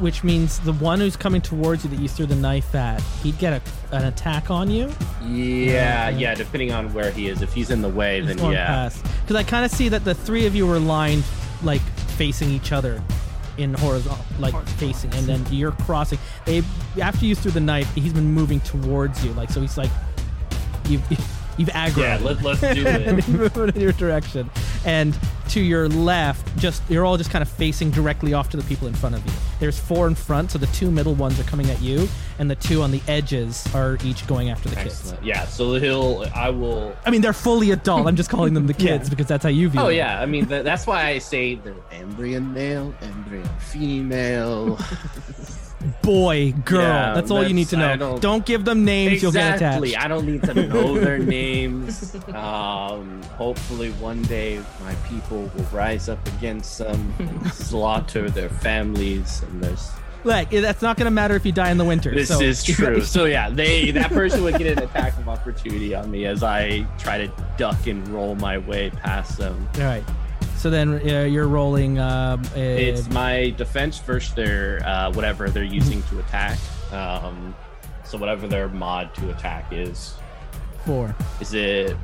which means the one who's coming towards you that you threw the knife at, he'd get a, an attack on you. Yeah, mm-hmm. yeah. Depending on where he is, if he's in the way, then yeah. Because I kind of see that the three of you were lined like facing each other in horizontal, like facing, and then you're crossing. They after you threw the knife, he's been moving towards you, like so. He's like you've you've aggroed. Yeah, let, let's do it. and it. he's moving in your direction. And to your left, just you're all just kind of facing directly off to the people in front of you. There's four in front, so the two middle ones are coming at you, and the two on the edges are each going after the kids. Yeah, so he'll. I will. I mean, they're fully adult. I'm just calling them the kids Yeah. because that's how you view Oh them. yeah, I mean th- that's why I say the Ambrian male, Ambrian female. Boy, girl. Yeah, that's all you need to know. don't- Don't, give them names. You'll get exactly. I don't need to know their names. Um, hopefully, one day my people will rise up against them and slaughter their families. And there's Like, that's not going to matter if you die in the winter. this so- is true. So yeah, they that person would get an attack of opportunity on me as I try to duck and roll my way past them. All right. So then uh, you're rolling. Um, uh, It's my defense versus their uh, whatever they're using to attack. Um, so whatever their mod to attack is. four. Is it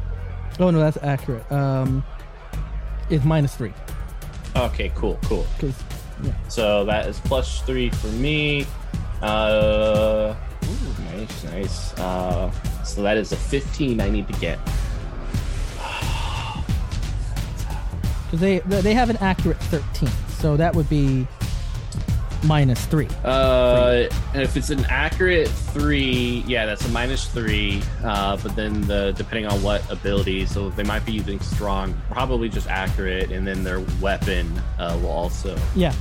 Oh no, that's accurate. Um, it's minus three okay? Cool, cool. because So that is plus three for me. Uh, ooh, nice, nice. Uh, so that is a fifteen. I need to get. They they have an accurate thirteen, so that would be minus three. Uh, and if it's an accurate three, yeah, that's a minus three. Uh, but then the depending on what ability, so they might be using strong, probably just accurate, and then their weapon uh, will also. Yeah,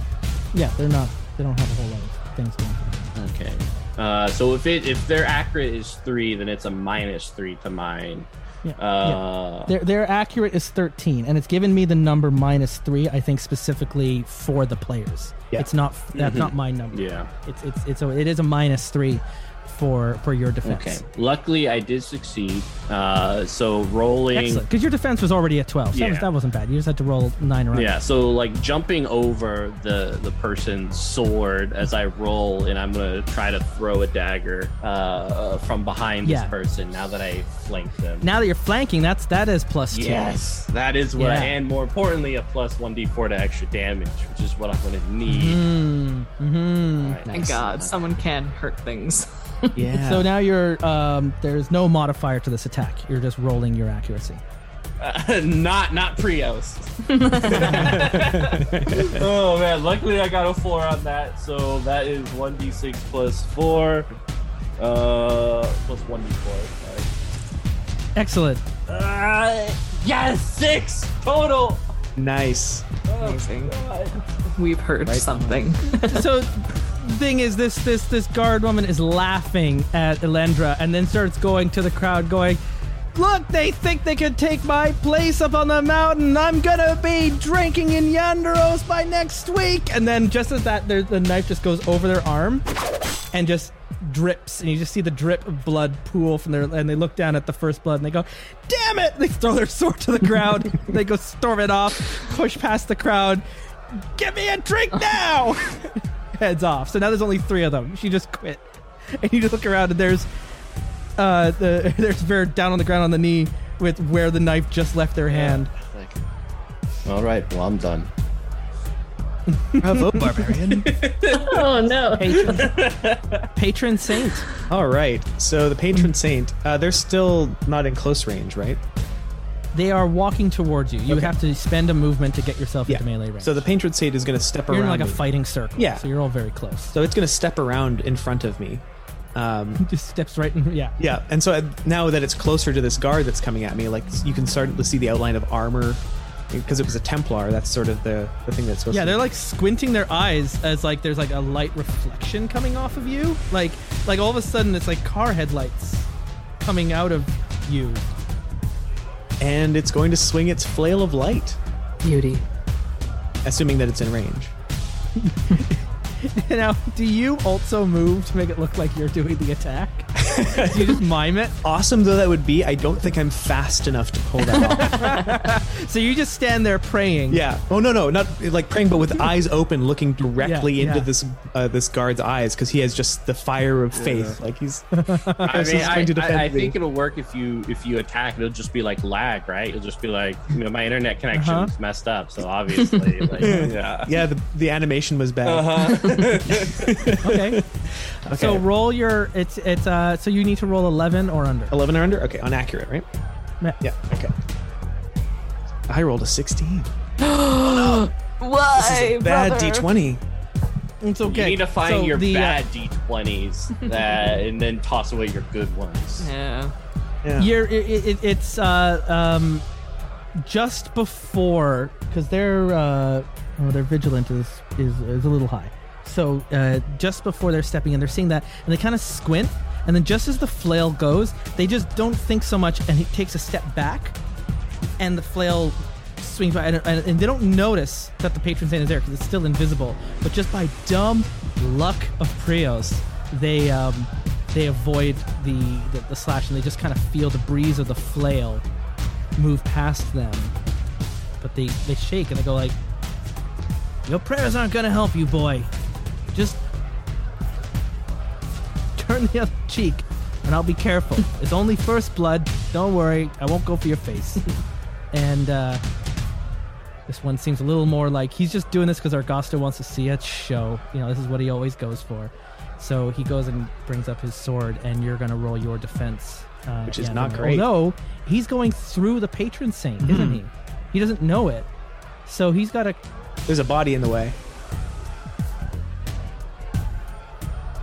yeah, they're not. They don't have a whole lot of things going. Them. Okay. Uh, so if it if their accurate is three, then it's a minus three to mine. Yeah, Uh, Their their accurate is thirteen, and it's given me the number minus three. I think specifically for the players. Yeah. It's not that's Mhm. not my number. yeah. It's it's it's a, it is a minus three. For for your defense. Okay. Luckily, I did succeed. Uh, so rolling. Excellent, because your defense was already at twelve. So that, was, Yeah. that wasn't bad. You just had to roll nine or Yeah, so like jumping over the the person's sword as I roll, and I'm gonna try to throw a dagger uh, from behind Yeah. this person. Now that I flank them. Now that you're flanking, that's that is plus two. yes, that is what. I, Yeah. and more importantly, a plus one d4 to extra damage, which is what I'm gonna need. Mm, hmm Alright. Thank God, someone can hurt things. Yeah. So now you're um, there's no modifier to this attack. You're just rolling your accuracy. Uh, not not Prios. oh man, luckily I got a four on that, so that is one d6 plus four, uh, plus one d4. Excellent. Uh, yes, six total. nice. Amazing. We've heard something. so thing is this this this guard woman is laughing at Elendra and then starts going to the crowd going Look, they think they could take my place up on the mountain. I'm gonna be drinking in Yndaros by next week. And then, just as that, there, the knife just goes over their arm and just drips. And you just see the drip of blood pool from their. And they look down at the first blood and they go, "Damn it!" They throw their sword to the ground. they go storm it off, push past the crowd. Give me a drink now! Heads off. So now there's only three of them. She just quit. And you just look around and there's uh the there's Verd down on the ground on the knee with where the knife just left their hand. Like, all right, well I'm done. Bravo, barbarian. Oh no. Patron, patron saint. All right. So the patron saint, uh, they're still not in close range, right? They are walking towards you. You Okay. have to spend a movement to get yourself into melee range. So the patron saint is going to step around. you're in around. like a me. fighting circle. Yeah. So you're all very close. So it's going to step around in front of me. Um, Just steps right in. Yeah. yeah, and so uh, now that it's closer to this guard that's coming at me, like you can start to see the outline of armor because it was a Templar. That's sort of the, the thing that's supposed Yeah, to. they're like squinting their eyes as like there's like a light reflection coming off of you. Like like all of a sudden it's like car headlights coming out of you. And it's going to swing its flail of light, Beauty. assuming that it's in range. now, do you also move to make it look like you're doing the attack? do you just mime it? Awesome though that would be, I don't think I'm fast enough to pull that off. So you just stand there praying. yeah. Oh no, no, not like praying, but with eyes open, looking directly Yeah, into yeah. this uh, this guard's eyes because he has just the fire of faith. Like he's. I This mean, is I, to defend I, I me. think it'll work if you if you attack. It'll just be like lag, right? It'll just be like you know my internet connection's Uh-huh. messed up, so obviously, like, yeah. Yeah, the, the animation was bad. Uh-huh. Okay. Okay. So roll your it's it's uh so you need to roll 11 or under. 11 or under? Okay, on accurate, right? Yeah. Yeah, okay. I rolled a 16. Why? Bad? D20. It's okay. You need to find So your the, uh, bad d20s that, and then toss away your good ones. Yeah. Yeah. You're it, it, it's uh um just before because their uh oh, their vigilant is, is is a little high. So uh just before they're stepping in, they're seeing that and they kind of squint, and then just as the flail goes, they just don't think so much, and he takes a step back, and the flail swings by, and, and, they don't notice that the patron saint is there because it's still invisible. But just by dumb luck of Prios, they um, they avoid the, the the slash, and they just kind of feel the breeze of the flail move past them. But they they shake and they go like, "Your prayers aren't gonna help you, boy. Turn the other cheek." And I'll be careful. It's only first blood. Don't worry. I won't go for your face. and uh, this one seems a little more like he's just doing this because Argosto wants to see a show. You know, this is what he always goes for. So he goes and brings up his sword, and you're going to roll your defense. Uh, Which is yeah, not no, great. Although he's going through the patron saint, isn't he? He doesn't know it. So he's got to. There's a body in the way.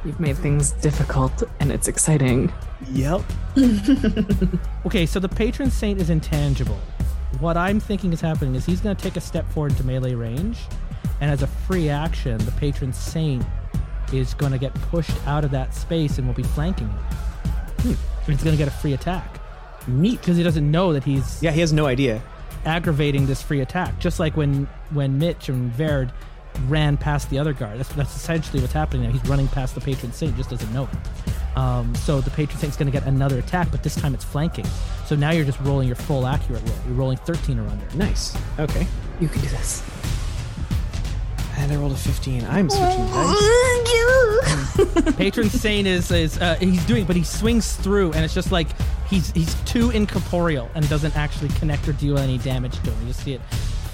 You've made things difficult and it's exciting. Yep. Okay, so the patron saint is intangible. What I'm thinking is happening is he's going to take a step forward to melee range, and as a free action, the patron saint is going to get pushed out of that space and will be flanking him. Hmm, and he's going to get a free attack Neat. because he doesn't know that he's Yeah, he has no idea. aggravating this free attack. Just like when when Mitch and Verd ran past the other guard. That's, that's essentially what's happening now. He's running past the patron saint, just doesn't know it. Um, so the patron saint's going to get another attack, but this time it's flanking. So now you're just rolling your full accurate roll. You're rolling 13 or under. Nice. Okay. You can do this. And I rolled a 15. I'm switching dice. Patron Saint is is uh, he's doing, but he swings through, and it's just like he's he's too incorporeal and doesn't actually connect or deal any damage to him. You just see it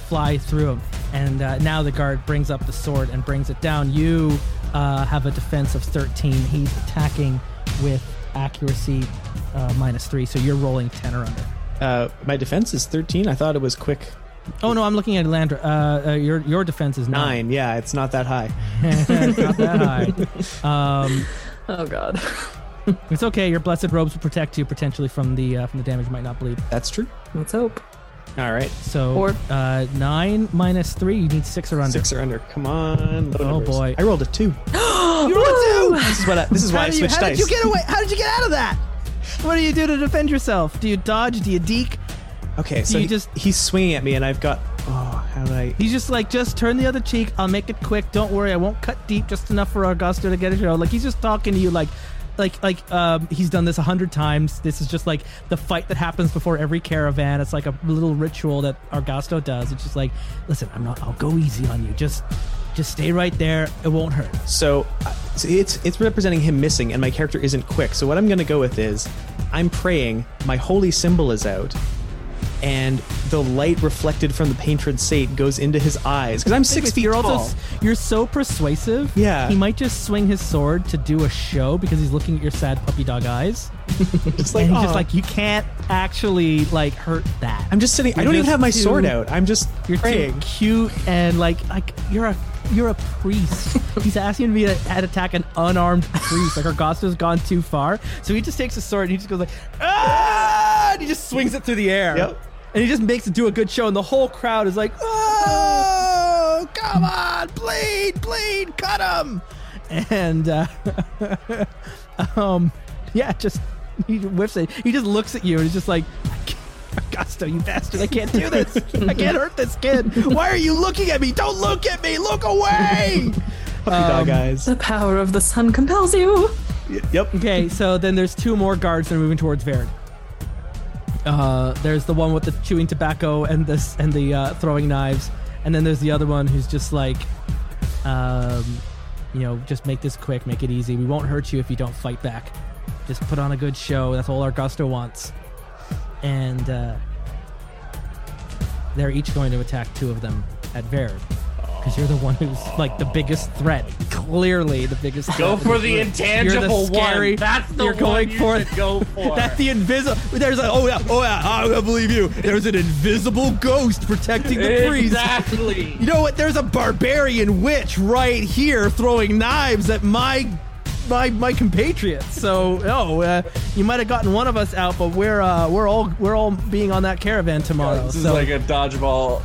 fly through him, and uh, now the guard brings up the sword and brings it down. You uh, have a defense of 13. He's attacking with accuracy uh, minus three, so you're rolling 10 or under. Uh, my defense is 13. I thought it was quick Oh no, I'm looking at Landra. Uh, uh, your your defense is nine. nine. Yeah, it's not that high. it's not that high. Um, Oh god. it's okay. Your blessed robes will protect you potentially from the uh, from the damage. You might not bleed. That's true. Let's hope. All right. So Four. uh, nine minus three, you need six or under. Six or under. Come on. low Oh, numbers. boy. I rolled a two. You rolled a two. This is what I, this is why How I did, you, switched how did you get away? How did you get out of that? What do you do to defend yourself? Do you dodge? Do you deke? Okay, so you he- just- he's swinging at me, and I've got. Oh, how do I? He's just like, just turn the other cheek. I'll make it quick. Don't worry. I won't cut deep. Just enough for Argosto to get a show. Like he's just talking to you like. Like, like, um, he's done this a hundred times. This is just like the fight that happens before every caravan. It's like a little ritual that Argosto does. It's just like, listen, I'm not. I'll go easy on you. Just, just stay right there. It won't hurt. So, uh, so it's it's representing him missing, and my character isn't quick. So what I'm going to go with is, I'm praying. My holy symbol is out, and the light reflected from the patron saint goes into his eyes because I'm six feet you're tall. Also, you're so persuasive. Yeah. He might just swing his sword to do a show because he's looking at your sad puppy dog eyes. Just like, and he's "Aw." just like, you can't actually like hurt that. I'm just sitting. I You're don't even have my too- sword out. I'm just You're praying. too cute and like like you're a you're a priest. He's asking me to attack an unarmed priest. Like Argosto's gone too far, so he just takes a sword and he just goes like ah, and he just swings it through the air. Yep. And he just makes it do a good show, and the whole crowd is like, "Oh, come on, bleed, bleed, cut him!" And uh, um, yeah, just he whiffs it. He just looks at you, and he's just like, "Gusto, you bastard! I can't do this. I can't hurt this kid. Why are you looking at me? Don't look at me. Look away." Puppy dog eyes. The power of the sun compels you. Y- Yep. Okay, so then there's two more guards that are moving towards Verd. Uh, there's the one with the chewing tobacco and this and the uh, throwing knives, and then there's the other one who's just like, um, you know, just make this quick, make it easy. We won't hurt you if you don't fight back. Just put on a good show. That's all Argosto wants. And uh, they're each going to attack two of them at Verd. Because you're the one who's like the biggest threat. Clearly, the biggest. Go threat. for the intangible scary- one. That's the you're one going you for should go for. That's the invisible. There's a. Oh yeah. Oh yeah. I believe you. There's an invisible ghost protecting the priest. exactly. You know what? There's a barbarian witch right here throwing knives at my my my compatriots. So oh, uh, you might have gotten one of us out, but we're uh, we're all we're all being on that caravan tomorrow. This is like a dodgeball.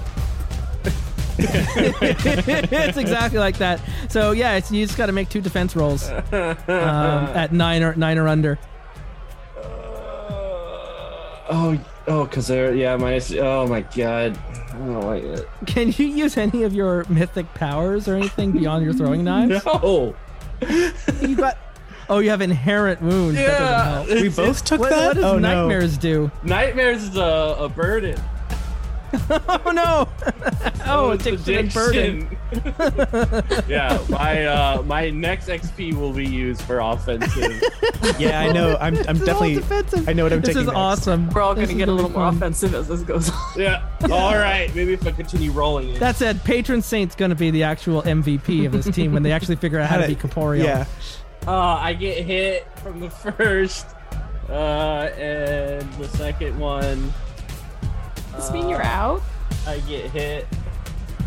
it's exactly like that. So yeah, it's, you just got to make two defense rolls um, at nine or nine or under. Oh, oh, because they're yeah, minus. Oh my god, I don't like it. Can you use any of your mythic powers or anything beyond your throwing knives? No. You got. Oh, you have inherent wounds. Yeah, That help. We both took What, that. what does oh nightmares do? Nightmares is a, a burden. Oh no! oh, it takes an burden. yeah, my uh, my next XP will be used for offensive. Yeah, I know. I'm. I'm This definitely. defensive. I know what I'm This taking is next. awesome. We're all This going to is get a really little more offensive as this goes on. yeah. All right. Maybe if I continue rolling it. That said, Patron Saint's going to be the actual MVP of this team when they actually figure out how to be corporeal. Yeah. Uh, I get hit from the first, uh, and the second one. Does this mean you're uh, out? I get hit.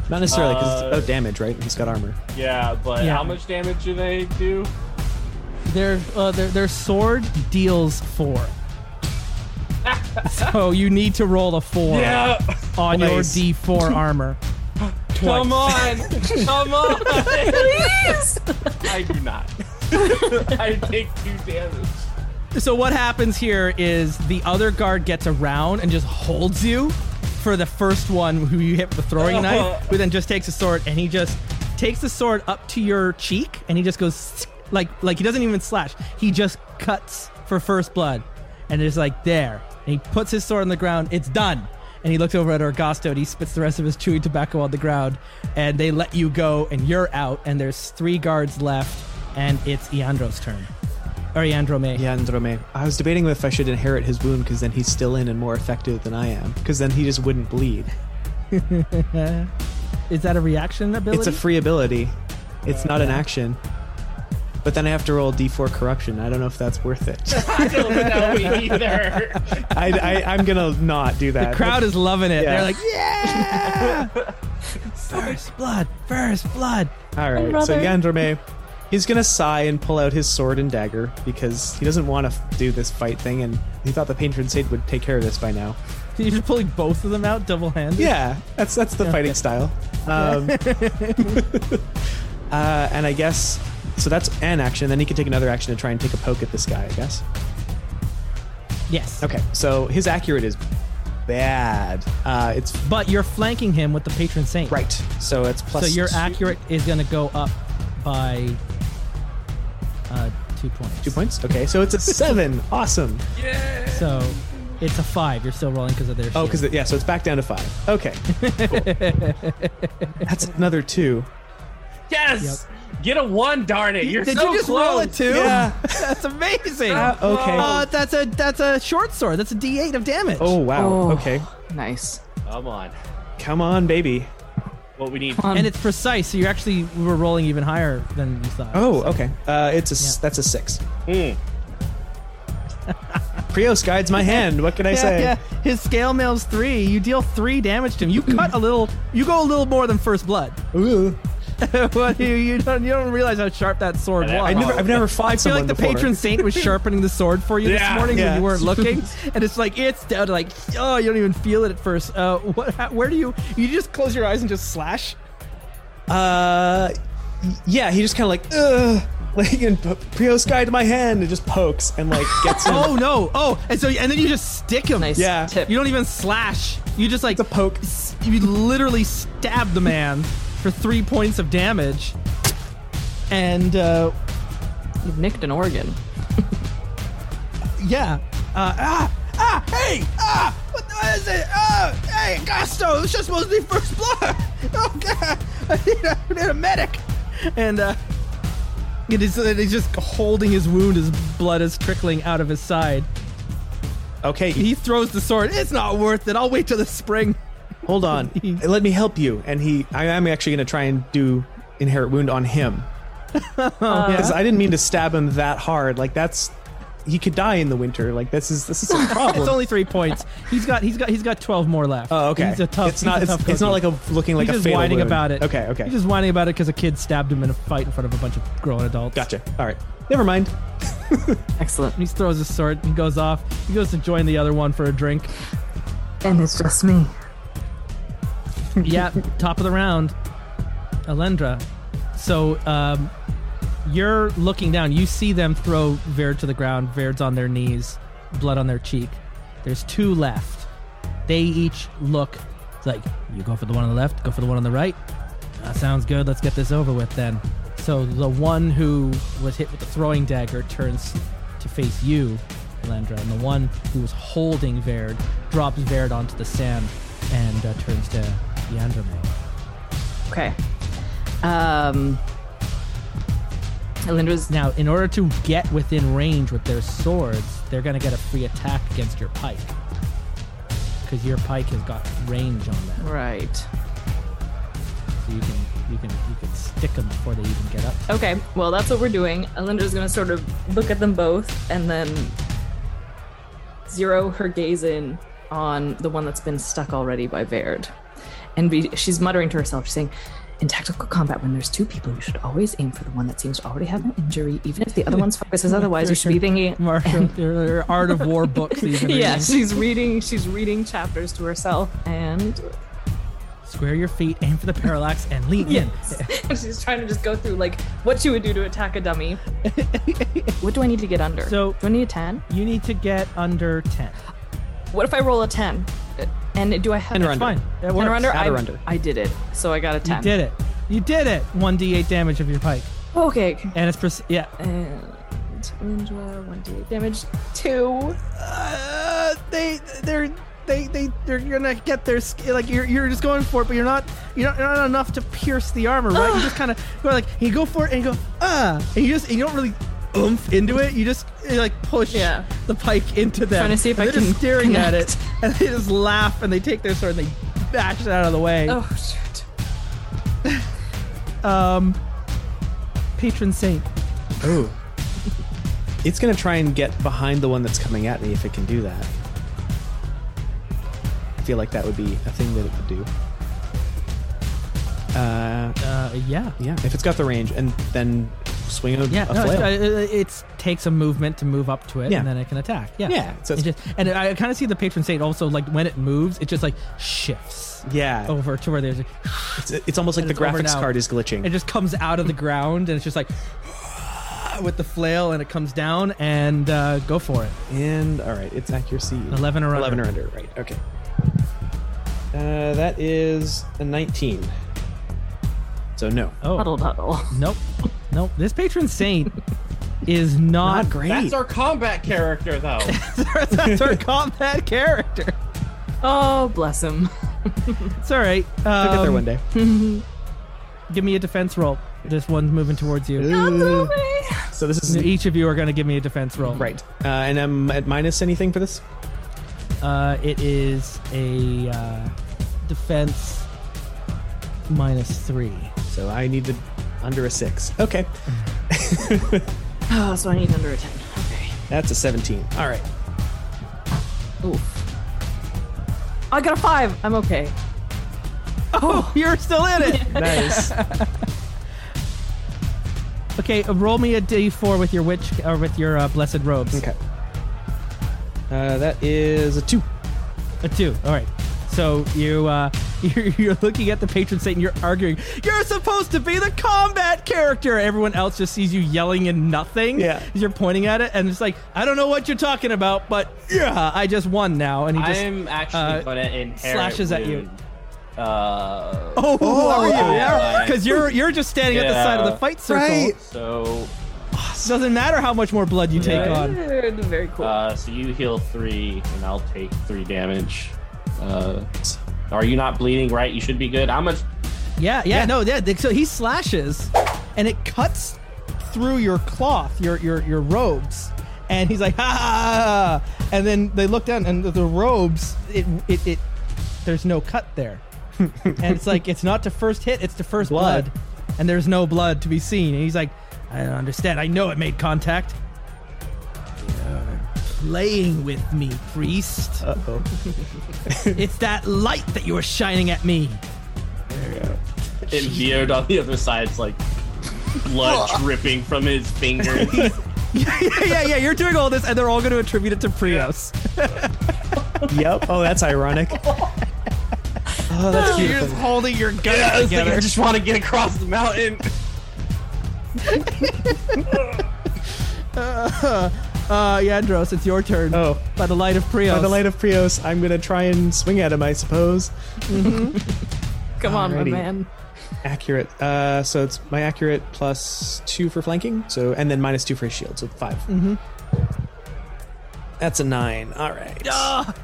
Not necessarily because Uh, it's about damage, right? He's got armor. Yeah, but Yeah. how much damage do they do? Their, uh, their their sword deals four. so you need to roll a four Yeah. on your D4 armor. Come on. Come on. Please! I do not. I take two damage. So what happens here is the other guard gets around and just holds you for the first one who you hit with the throwing oh. knife, who then just takes a sword and he just takes the sword up to your cheek and he just goes like like he doesn't even slash. He just cuts for first blood, and it's like there. And he puts his sword on the ground. It's done. And he looks over at Argosto and he spits the rest of his chewing tobacco on the ground. And they let you go, and you're out. And there's three guards left, and it's Iandro's turn. Or Iandrome. Yeah, Androme. I was debating if I should inherit his wound because then he's still in and more effective than I am. Because then he just wouldn't bleed. Is that a reaction ability? It's a free ability. It's not an action. But then I have to roll D4 corruption. I don't know if that's worth it. I don't know either. I, I, I'm gonna not do that. The crowd is loving it. Yeah. They're like, yeah! first blood, first blood. All right, so brother. Yandrome, he's gonna sigh and pull out his sword and dagger because he doesn't want to do this fight thing, and he thought the patron saint would take care of this by now. You're just pulling both of them out double handed? Yeah, that's that's the fighting style. Um, uh, and I guess so. That's an action. Then he can take another action to try and take a poke at this guy. I guess. Yes. Okay, so his accurate is bad. Uh, it's But you're flanking him with the patron saint. right. So it's plus. so your two- accurate is going to go up by uh, two points. Two points. Okay, so it's a seven. awesome. Yeah. So it's a five. You're still rolling because of their. Oh, shield. because yeah, so it's back down to five. Okay, cool. that's another two. Yes. Get a one, darn it! You're Did so you just close. roll a two? Yeah. that's amazing. Uh, okay. Uh, that's a that's a short sword. That's a D8 of damage. Oh wow. Oh. Okay, Nice. Come on. come on, baby. What we need. Um, and it's precise. So you actually we were rolling even higher than you thought. Oh, okay. Uh, it's a Yeah. that's a six. Hmm. Prios guides my hand. What can I yeah, say? yeah. His scale mail's three. You deal three damage to him. You cut a little. You go a little more than first blood. Ooh. What, you, you don't you don't realize how sharp that sword was. I I never, I've never fought I feel someone like the before. patron saint was sharpening the sword for you Yeah, this morning yeah. when you weren't looking, and it's like it's down to like oh you don't even feel it at first. Uh, what? How, where do you? You just close your eyes and just slash. Uh, y- yeah, he just kind of like, ugh, like, and p- Prios guide my hand and just pokes and like gets him. Oh no! Oh, and so and then you just stick him. nice Yeah. tip. You don't even slash. You just like It's a poke. s- You literally stab the man for three points of damage, and uh, You've nicked an organ. yeah. Uh, ah, ah, hey, ah, what the- is it? Ah, hey, Gasto, it's just supposed to be first blood. Oh god, I need a, I need a medic. And uh, it is, and he's just holding his wound. His blood is trickling out of his side. Okay, He throws the sword. It's not worth it. I'll wait till the spring. Hold on. Let me help you. And he, I am actually going to try and do inherit wound on him. Uh-huh. Because I didn't mean to stab him that hard. Like that's, he could die in the winter. Like this is this is a problem. It's only three points. He's got he's got he's got twelve more left. Oh, okay. He's a tough. It's not. It's, tough it's not like a looking like he's a just fatal whining wound. about it. Okay. Okay. He's just whining about it because a kid stabbed him in a fight in front of a bunch of grown adults. Gotcha. All right. Never mind. Excellent. He throws his sword. He goes off. He goes to join the other one for a drink. And it's just me. yeah, top of the round, Alendra. So um, you're looking down. You see them throw Verd to the ground. Verd's on their knees, blood on their cheek. There's two left. They each look it's like you go for the one on the left, go for the one on the right. That sounds good. Let's get this over with then. So the one who was hit with the throwing dagger turns to face you, Alendra, and the one who was holding Verd drops Verd onto the sand and uh, turns to Yandrame. Okay. Um. Now, in order to get within range with their swords, they're going to get a free attack against your pike. Because your pike has got range on them. right. So you can you can you can stick them before they even get up. Okay, well, that's what we're doing. Elindra's gonna sort of look at them both and then zero her gaze in on the one that's been stuck already by Verd. And be, she's muttering to herself, she's saying, in tactical combat, when there's two people, you should always aim for the one that seems to already have an injury, even if the other one's focuses otherwise. You should be thinking. Marshall, your, your Art of War books that you've been Yeah, she's reading. She's reading chapters to herself, and Square your feet, aim for the parallax, and lean in. she's trying to just go through like what she would do to attack a dummy. what do I need to get under? So- do I need a ten? You need to get under 10. What if I roll a 10? And do I have It's under. fine. It works. or under? I, under. I did it. So I got a 10. You did it. You did it. One d8 damage of your pike, Okay. and it's pres- yeah. And one d8 damage. Two. Uh, they they're they they they're gonna get their sk- like you're you're just going for it, but you're not you're not, you're not enough to pierce the armor, right? You just kind of go like you go for it and you go ah, and you just and you don't really oomph into it. You just like push Yeah. the pike into them. Trying to see if and I they're just can staring at it, and they just laugh and they take their sword and they bash it out of the way. Oh shoot. Um, patron saint. Oh. It's gonna try and get behind the one that's coming at me if it can do that. I feel like that would be a thing that it would do. Uh, Uh, yeah. yeah, if it's got the range, and then swing a, Yeah, a no, flail. it, it, it takes a movement to move up to it, Yeah. and then it can attack. Yeah, Yeah, so it's- just, and I kind of see the patron saint also like when it moves, it just like shifts yeah, over to where there's, a, it's, it's almost like the graphics card is glitching. it just comes out of the ground, and it's just like with the flail, and it comes down, and uh, go for it. And all right, its accuracy 11 or under. 11 or under, right? Okay. Uh, that is a 19. So no, Oh, Huddle huddle. nope, nope. This patron saint is not, not great. That's our combat character, though. That's our combat character. Oh, bless him. It's all right. Took it there Um, one day. Give me a defense roll. This one's moving towards you. Ooh. So this is Each of you are going to give me a defense roll. right, uh, and I'm at minus anything for this. Uh, it is a uh, defense minus three. So I needed under a six. Okay, Oh, so I need under a 10. Okay. that's a 17. All right. Oof. I got a five. I'm okay. Oh, you're still in it. Nice. okay, uh, roll me a d4 with your witch or with your uh, blessed robes. okay. Uh, that is a two. A two. All right. So you uh, you're, you're looking at the patron saint and you're arguing. You're supposed to be the combat character. Everyone else just sees you yelling and nothing. Yeah. You're pointing at it and it's like I don't know what you're talking about, but yeah, I just won now. And he just I'm actually uh, gonna inherit slashes at you. Uh, Oh, who are you? Yeah, Alright. because you're you're just standing at the side of the fight circle. Right. so, Doesn't matter how much more blood you take Yeah. on. Very cool. uh, so you heal three, and I'll take three damage. Uh, are you not bleeding? Right, you should be good. I'm a. Yeah, yeah, no, yeah. So he slashes, and it cuts through your cloth, your your your robes, and he's like, ha. and then they look down, and the, the robes, it, it it there's no cut there, and it's like it's not to first hit, it's to first blood. Blood. and there's no blood to be seen. And he's like, I don't understand. I know it made contact. Playing with me, priest. Uh oh. It's that light that you are shining at me. There we go. And Beard on the other side's like blood dripping from his fingers. yeah, yeah, yeah. You're doing all this, and they're all going to attribute it to Prios. yep. Oh, that's ironic. Oh, that's You're just holding your gun I was like, together. I just want to get across the mountain. uh, Yandros, it's your turn. Oh, By the light of Prios. by the light of Prios, I'm gonna try and swing at him. I suppose. Mm-hmm. Come on, my alrighty. man. Accurate. Uh, so it's my accurate plus two for flanking. So and then minus two for his shield. So 5 Mm-hmm. That's a nine. All right. Ah!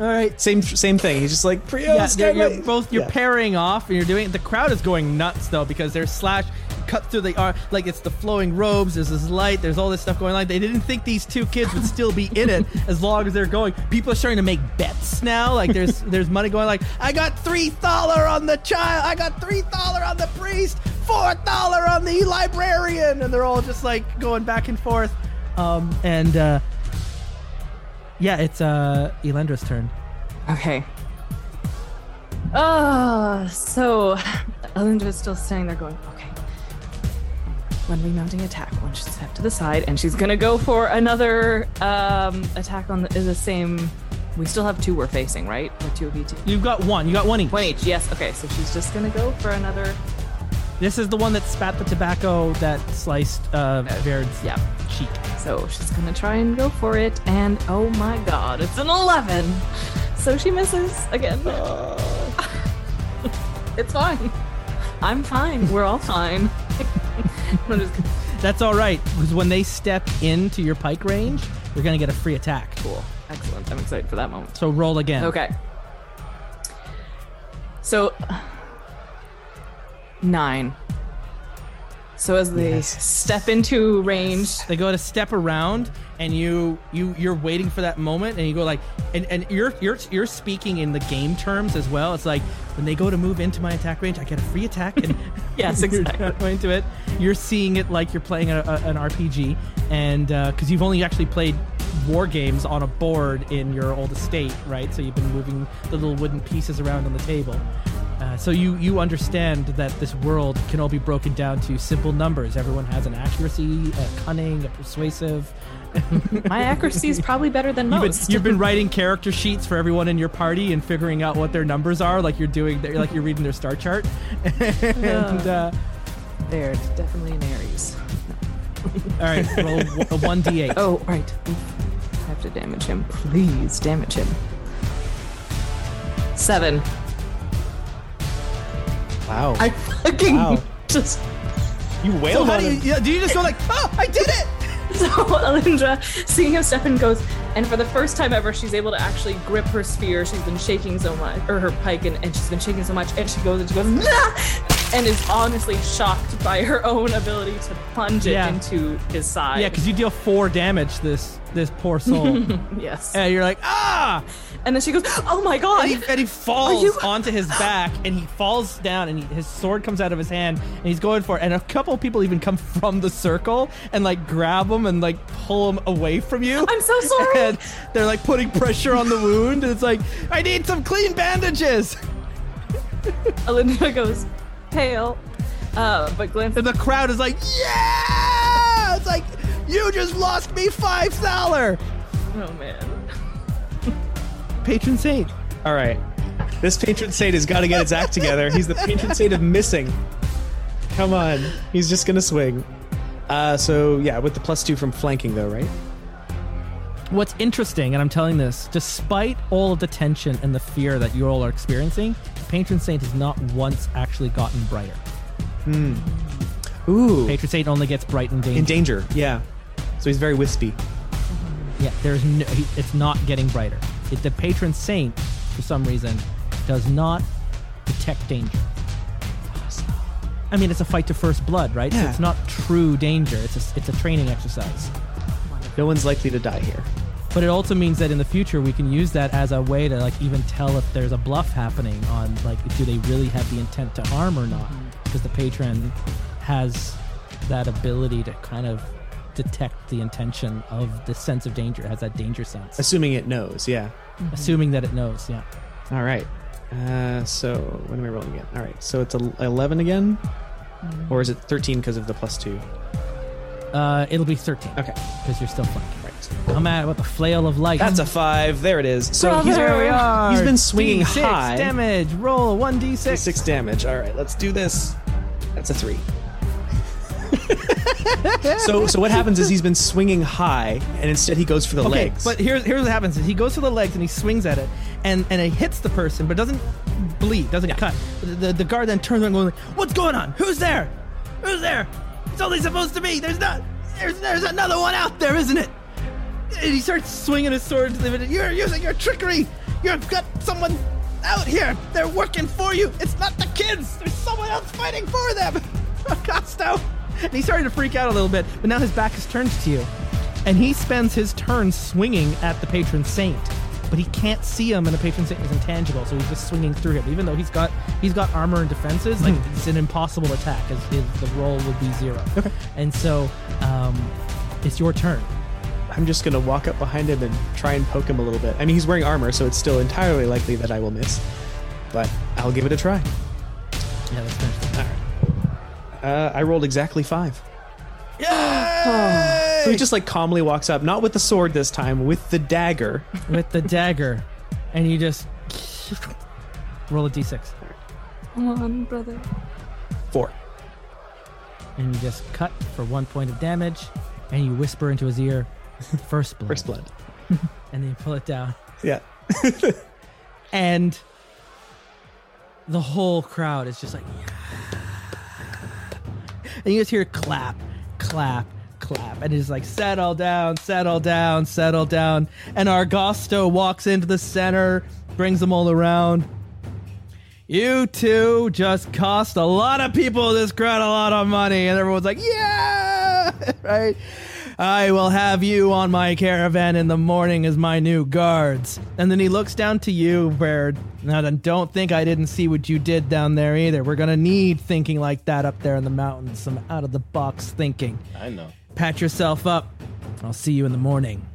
All right. Same same thing. He's just like Prios. Yeah, you're, you're both you're Yeah. parrying off, and you're doing. The crowd is going nuts though because there's slash cut through the art like it's the flowing robes. There's this light. There's all this stuff going on. They didn't think these two kids would still be in it as long as they're going. People are starting to make bets now. Like there's there's money going. Like I got three thaler on the child. I got three thaler on the priest. Four thaler on the librarian, and they're all just like going back and forth. Um and uh yeah, it's uh Elendra's turn. Okay. Uh, so Elindra's still standing there going, okay. When remounting attack, one should step to the side, and she's gonna go for another um, attack on the, the same. We still have two we're facing, right? Or two of each. You've got one. You got one each. One each, yes. Okay, so she's just gonna go for another. This is the one that spat the tobacco that sliced uh, Vaird's Yeah. cheek. So she's gonna try and go for it, and oh my god, it's an 11! So she misses again. It's fine. I'm fine. We're all fine. Just That's all right, because when they step into your pike range, you're gonna get a free attack. cool. Excellent. I'm excited for that moment. So roll again. Okay. So nine. So as they step into range, They go to step around, and you you you're waiting for that moment, and you go like, and, and you're you're you're speaking in the game terms as well. It's like when they go to move into my attack range, I get a free attack, and Yes, you're exactly. going it. You're seeing it like you're playing a, a, an RPG, and uh, because you've only actually played war games on a board in your old estate, right? So you've been moving the little wooden pieces around on the table. Uh, so you you understand that this world can all be broken down to simple numbers. Everyone has an accuracy, a cunning, a persuasive. my accuracy is probably better than You've been, most. you've been writing character sheets for everyone in your party and figuring out what their numbers are, like you're doing, like you're reading their star chart. and uh, there, it's definitely an Aries. all right, roll a one d8. Oh, right. I have to damage him. Please damage him. Seven. Wow. I fucking Wow. just you So wailed how on do you, him. yeah, do you just go like, oh, I did it? So Alindra, seeing him step in, goes, and for the first time ever, she's able to actually grip her spear. She's been shaking so much, or her pike, and, and she's been shaking so much, and she goes and she goes, nah! and is honestly shocked by her own ability to plunge it Yeah. into his side. Yeah, because you deal four damage this this poor soul, yes. and you're like, ah, And then she goes, oh my god! and he, and he falls you- onto his back and he falls down and he, his sword comes out of his hand and he's going for it and a couple of people even come from the circle and like grab him and like pull him away from you I'm so sorry. and they're like putting pressure on the wound and it's like i need some clean bandages Alindra goes, pale. Uh, but Glenn and the crowd is like yeah it's like you just lost me five dollar oh man. patron saint All right. This patron saint has got to get its act together. He's the patron saint of missing. Come on. He's just going to swing. Uh, so, yeah, with the plus two from flanking, though, right? What's interesting, and I'm telling this, despite all of the tension and the fear that you all are experiencing, Patron Saint has not once actually gotten brighter. Hmm. Ooh. Patron Saint only gets bright in danger. In danger, yeah. So he's very wispy. yeah, there's no, he, it's not getting brighter. It, the Patron Saint, for some reason, does not detect danger. I mean, it's a fight to first blood, right? So Yeah. it's not true danger. It's a, it's a training exercise. No one's likely to die here. But it also means that in the future we can use that as a way to like even tell if there's a bluff happening on like do they really have the intent to harm or not mm-hmm. because the patron has that ability to kind of detect the intention of the sense of danger it has that danger sense Assuming it knows, yeah. assuming that it knows yeah All right. Uh, so, when am I rolling again? All right. So it's a 11 again? Or is it 13 because of the plus two? uh it'll be 13 Okay. because you're still flanking Right. i'm at with the flail of light That's a five. There it is. So he's, there we are he's been swinging D6 high. damage roll 1d6 Six damage. All right, let's do this. That's a three. So, so what happens is he's been swinging high, and instead he goes for the Okay, legs. but here's here's what happens: is he goes for the legs and he swings at it, and and it hits the person, but doesn't bleed, doesn't get cut. The, the the guard then turns around, and goes, like, "What's going on? Who's there? Who's there? It's only supposed to be. There's not. There's there's another one out there, isn't it?" And he starts swinging his sword. To the. You're using your trickery. You've got someone out here. They're working for you. It's not the kids. There's someone else fighting for them. Costo. And he started to freak out a little bit, but now his back is turned to you. And he spends his turn swinging at the patron saint. But he can't see him, and the patron saint is intangible, so he's just swinging through him. Even though he's got he's got armor and defenses, like it's an impossible attack, as his the roll would be zero. Okay. And so, um, it's your turn. I'm just gonna walk up behind him and try and poke him a little bit. I mean, he's wearing armor, so it's still entirely likely that I will miss. But I'll give it a try. Yeah, that's finished. All right. Uh, I rolled exactly five. Yay! So he just like calmly walks up, not with the sword this time, with the dagger. with the dagger, and you just roll a d6, Come on, brother. Four. and you just cut for one point of damage, and you whisper into his ear, "First blood," First blood. and then you pull it down, Yeah. and the whole crowd is just like, and you just hear clap, clap, clap, and it's like settle down, settle down, settle down. And Argosto walks into the center, brings them all around. You two just cost a lot of people in this crowd a lot of money, and everyone's like, yeah, right. I will have you on my caravan in the morning as my new guards. And then he looks down to you, Baird. Now, then don't think I didn't see what you did down there either. We're gonna need thinking like that up there in the mountains, some out of the box thinking. I know. Pat yourself up. I'll see you in the morning.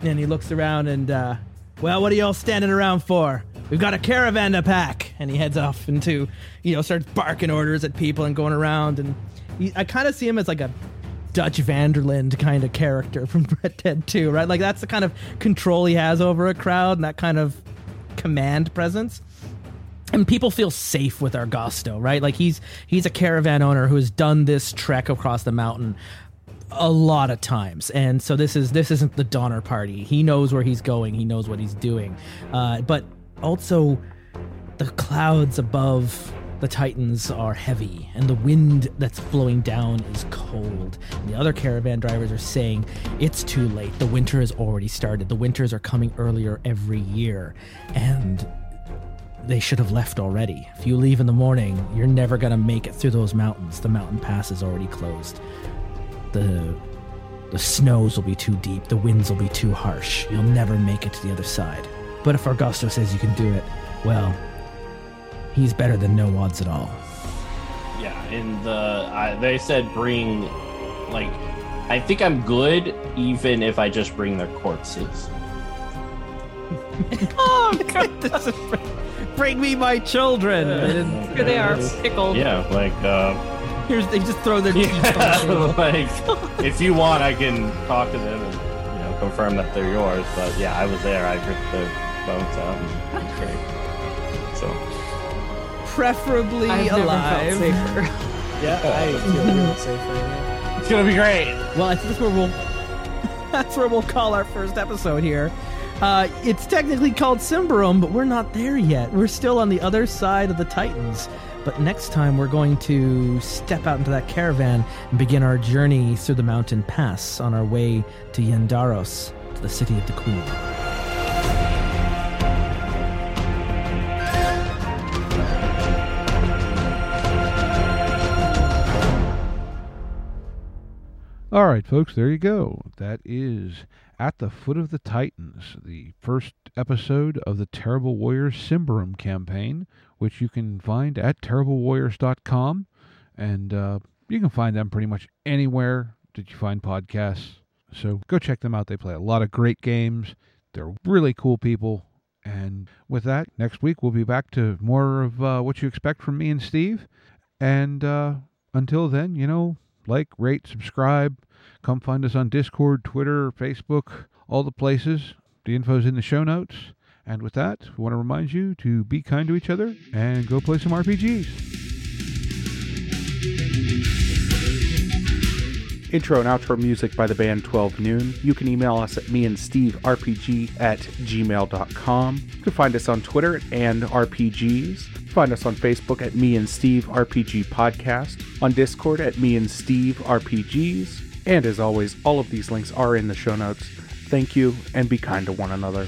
And he looks around and, uh, well, what are y'all standing around for? We've got a caravan to pack. And he heads off into, you know, starts barking orders at people and going around. And he, I kind of see him as like a Dutch van der Linde kind of character from Red Dead 2, right? Like that's the kind of control he has over a crowd and that kind of command presence. And people feel safe with Argosto, right? Like he's he's a caravan owner who has done this trek across the mountain a lot of times and so this is this isn't the donner party he knows where he's going he knows what he's doing uh, but also the clouds above the titans are heavy and the wind that's blowing down is cold. And the other caravan drivers are saying it's too late. The winter has already started. The winters are coming earlier every year. And they should have left already. If you leave in the morning you're never going to make it through those mountains. The mountain pass is already closed. The the snows will be too deep, the winds will be too harsh. You'll never make it to the other side. But if Argosto says you can do it, well, he's better than no odds at all. Yeah, and the I, they said bring, like, I think I'm good even if I just bring their corpses. oh God! Bring me my children. Here they are, pickled. Yeah, like, uh, Here's they just throw their teeth on yeah, like, if you want, I can talk to them and you know confirm that they're yours. But yeah, I was there. I ripped the bones out. And it great. So preferably I've never alive. felt safer. Yeah, I feel real safer. it's gonna be great. Well, I think that's where we'll that's where we'll call our first episode here. Uh, it's technically called Symbaroum, but we're not there yet. We're still on the other side of the Titans. But next time, we're going to step out into that caravan and begin our journey through the mountain pass on our way to Yndaros, to the city of the Queen. All right, folks, there you go. That is At the Foot of the Titans, the first episode of the Terrible Warriors Symbaroum campaign, which you can find at terriblewarriors.com. And uh, you can find them pretty much anywhere that you find podcasts. So go check them out. They play a lot of great games. They're really cool people. And with that, next week we'll be back to more of uh, what you expect from me and Steve. And uh, until then, you know, like, rate, subscribe. Come find us on Discord, Twitter, Facebook, all the places. The info's in the show notes. And with that, we want to remind you to be kind to each other and go play some RPGs. Intro and outro music by the band 12 Noon. You can email us at me and Steve RPG at gmail.com. You can find us on Twitter and RPGs. Find us on Facebook at Me and Steve RPG Podcast, on Discord at Me and Steve RPGs, and as always, all of these links are in the show notes. Thank you, and be kind to one another.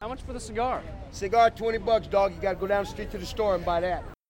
How much for the cigar? Cigar, 20 bucks, dog. You gotta go down the street to the store and buy that.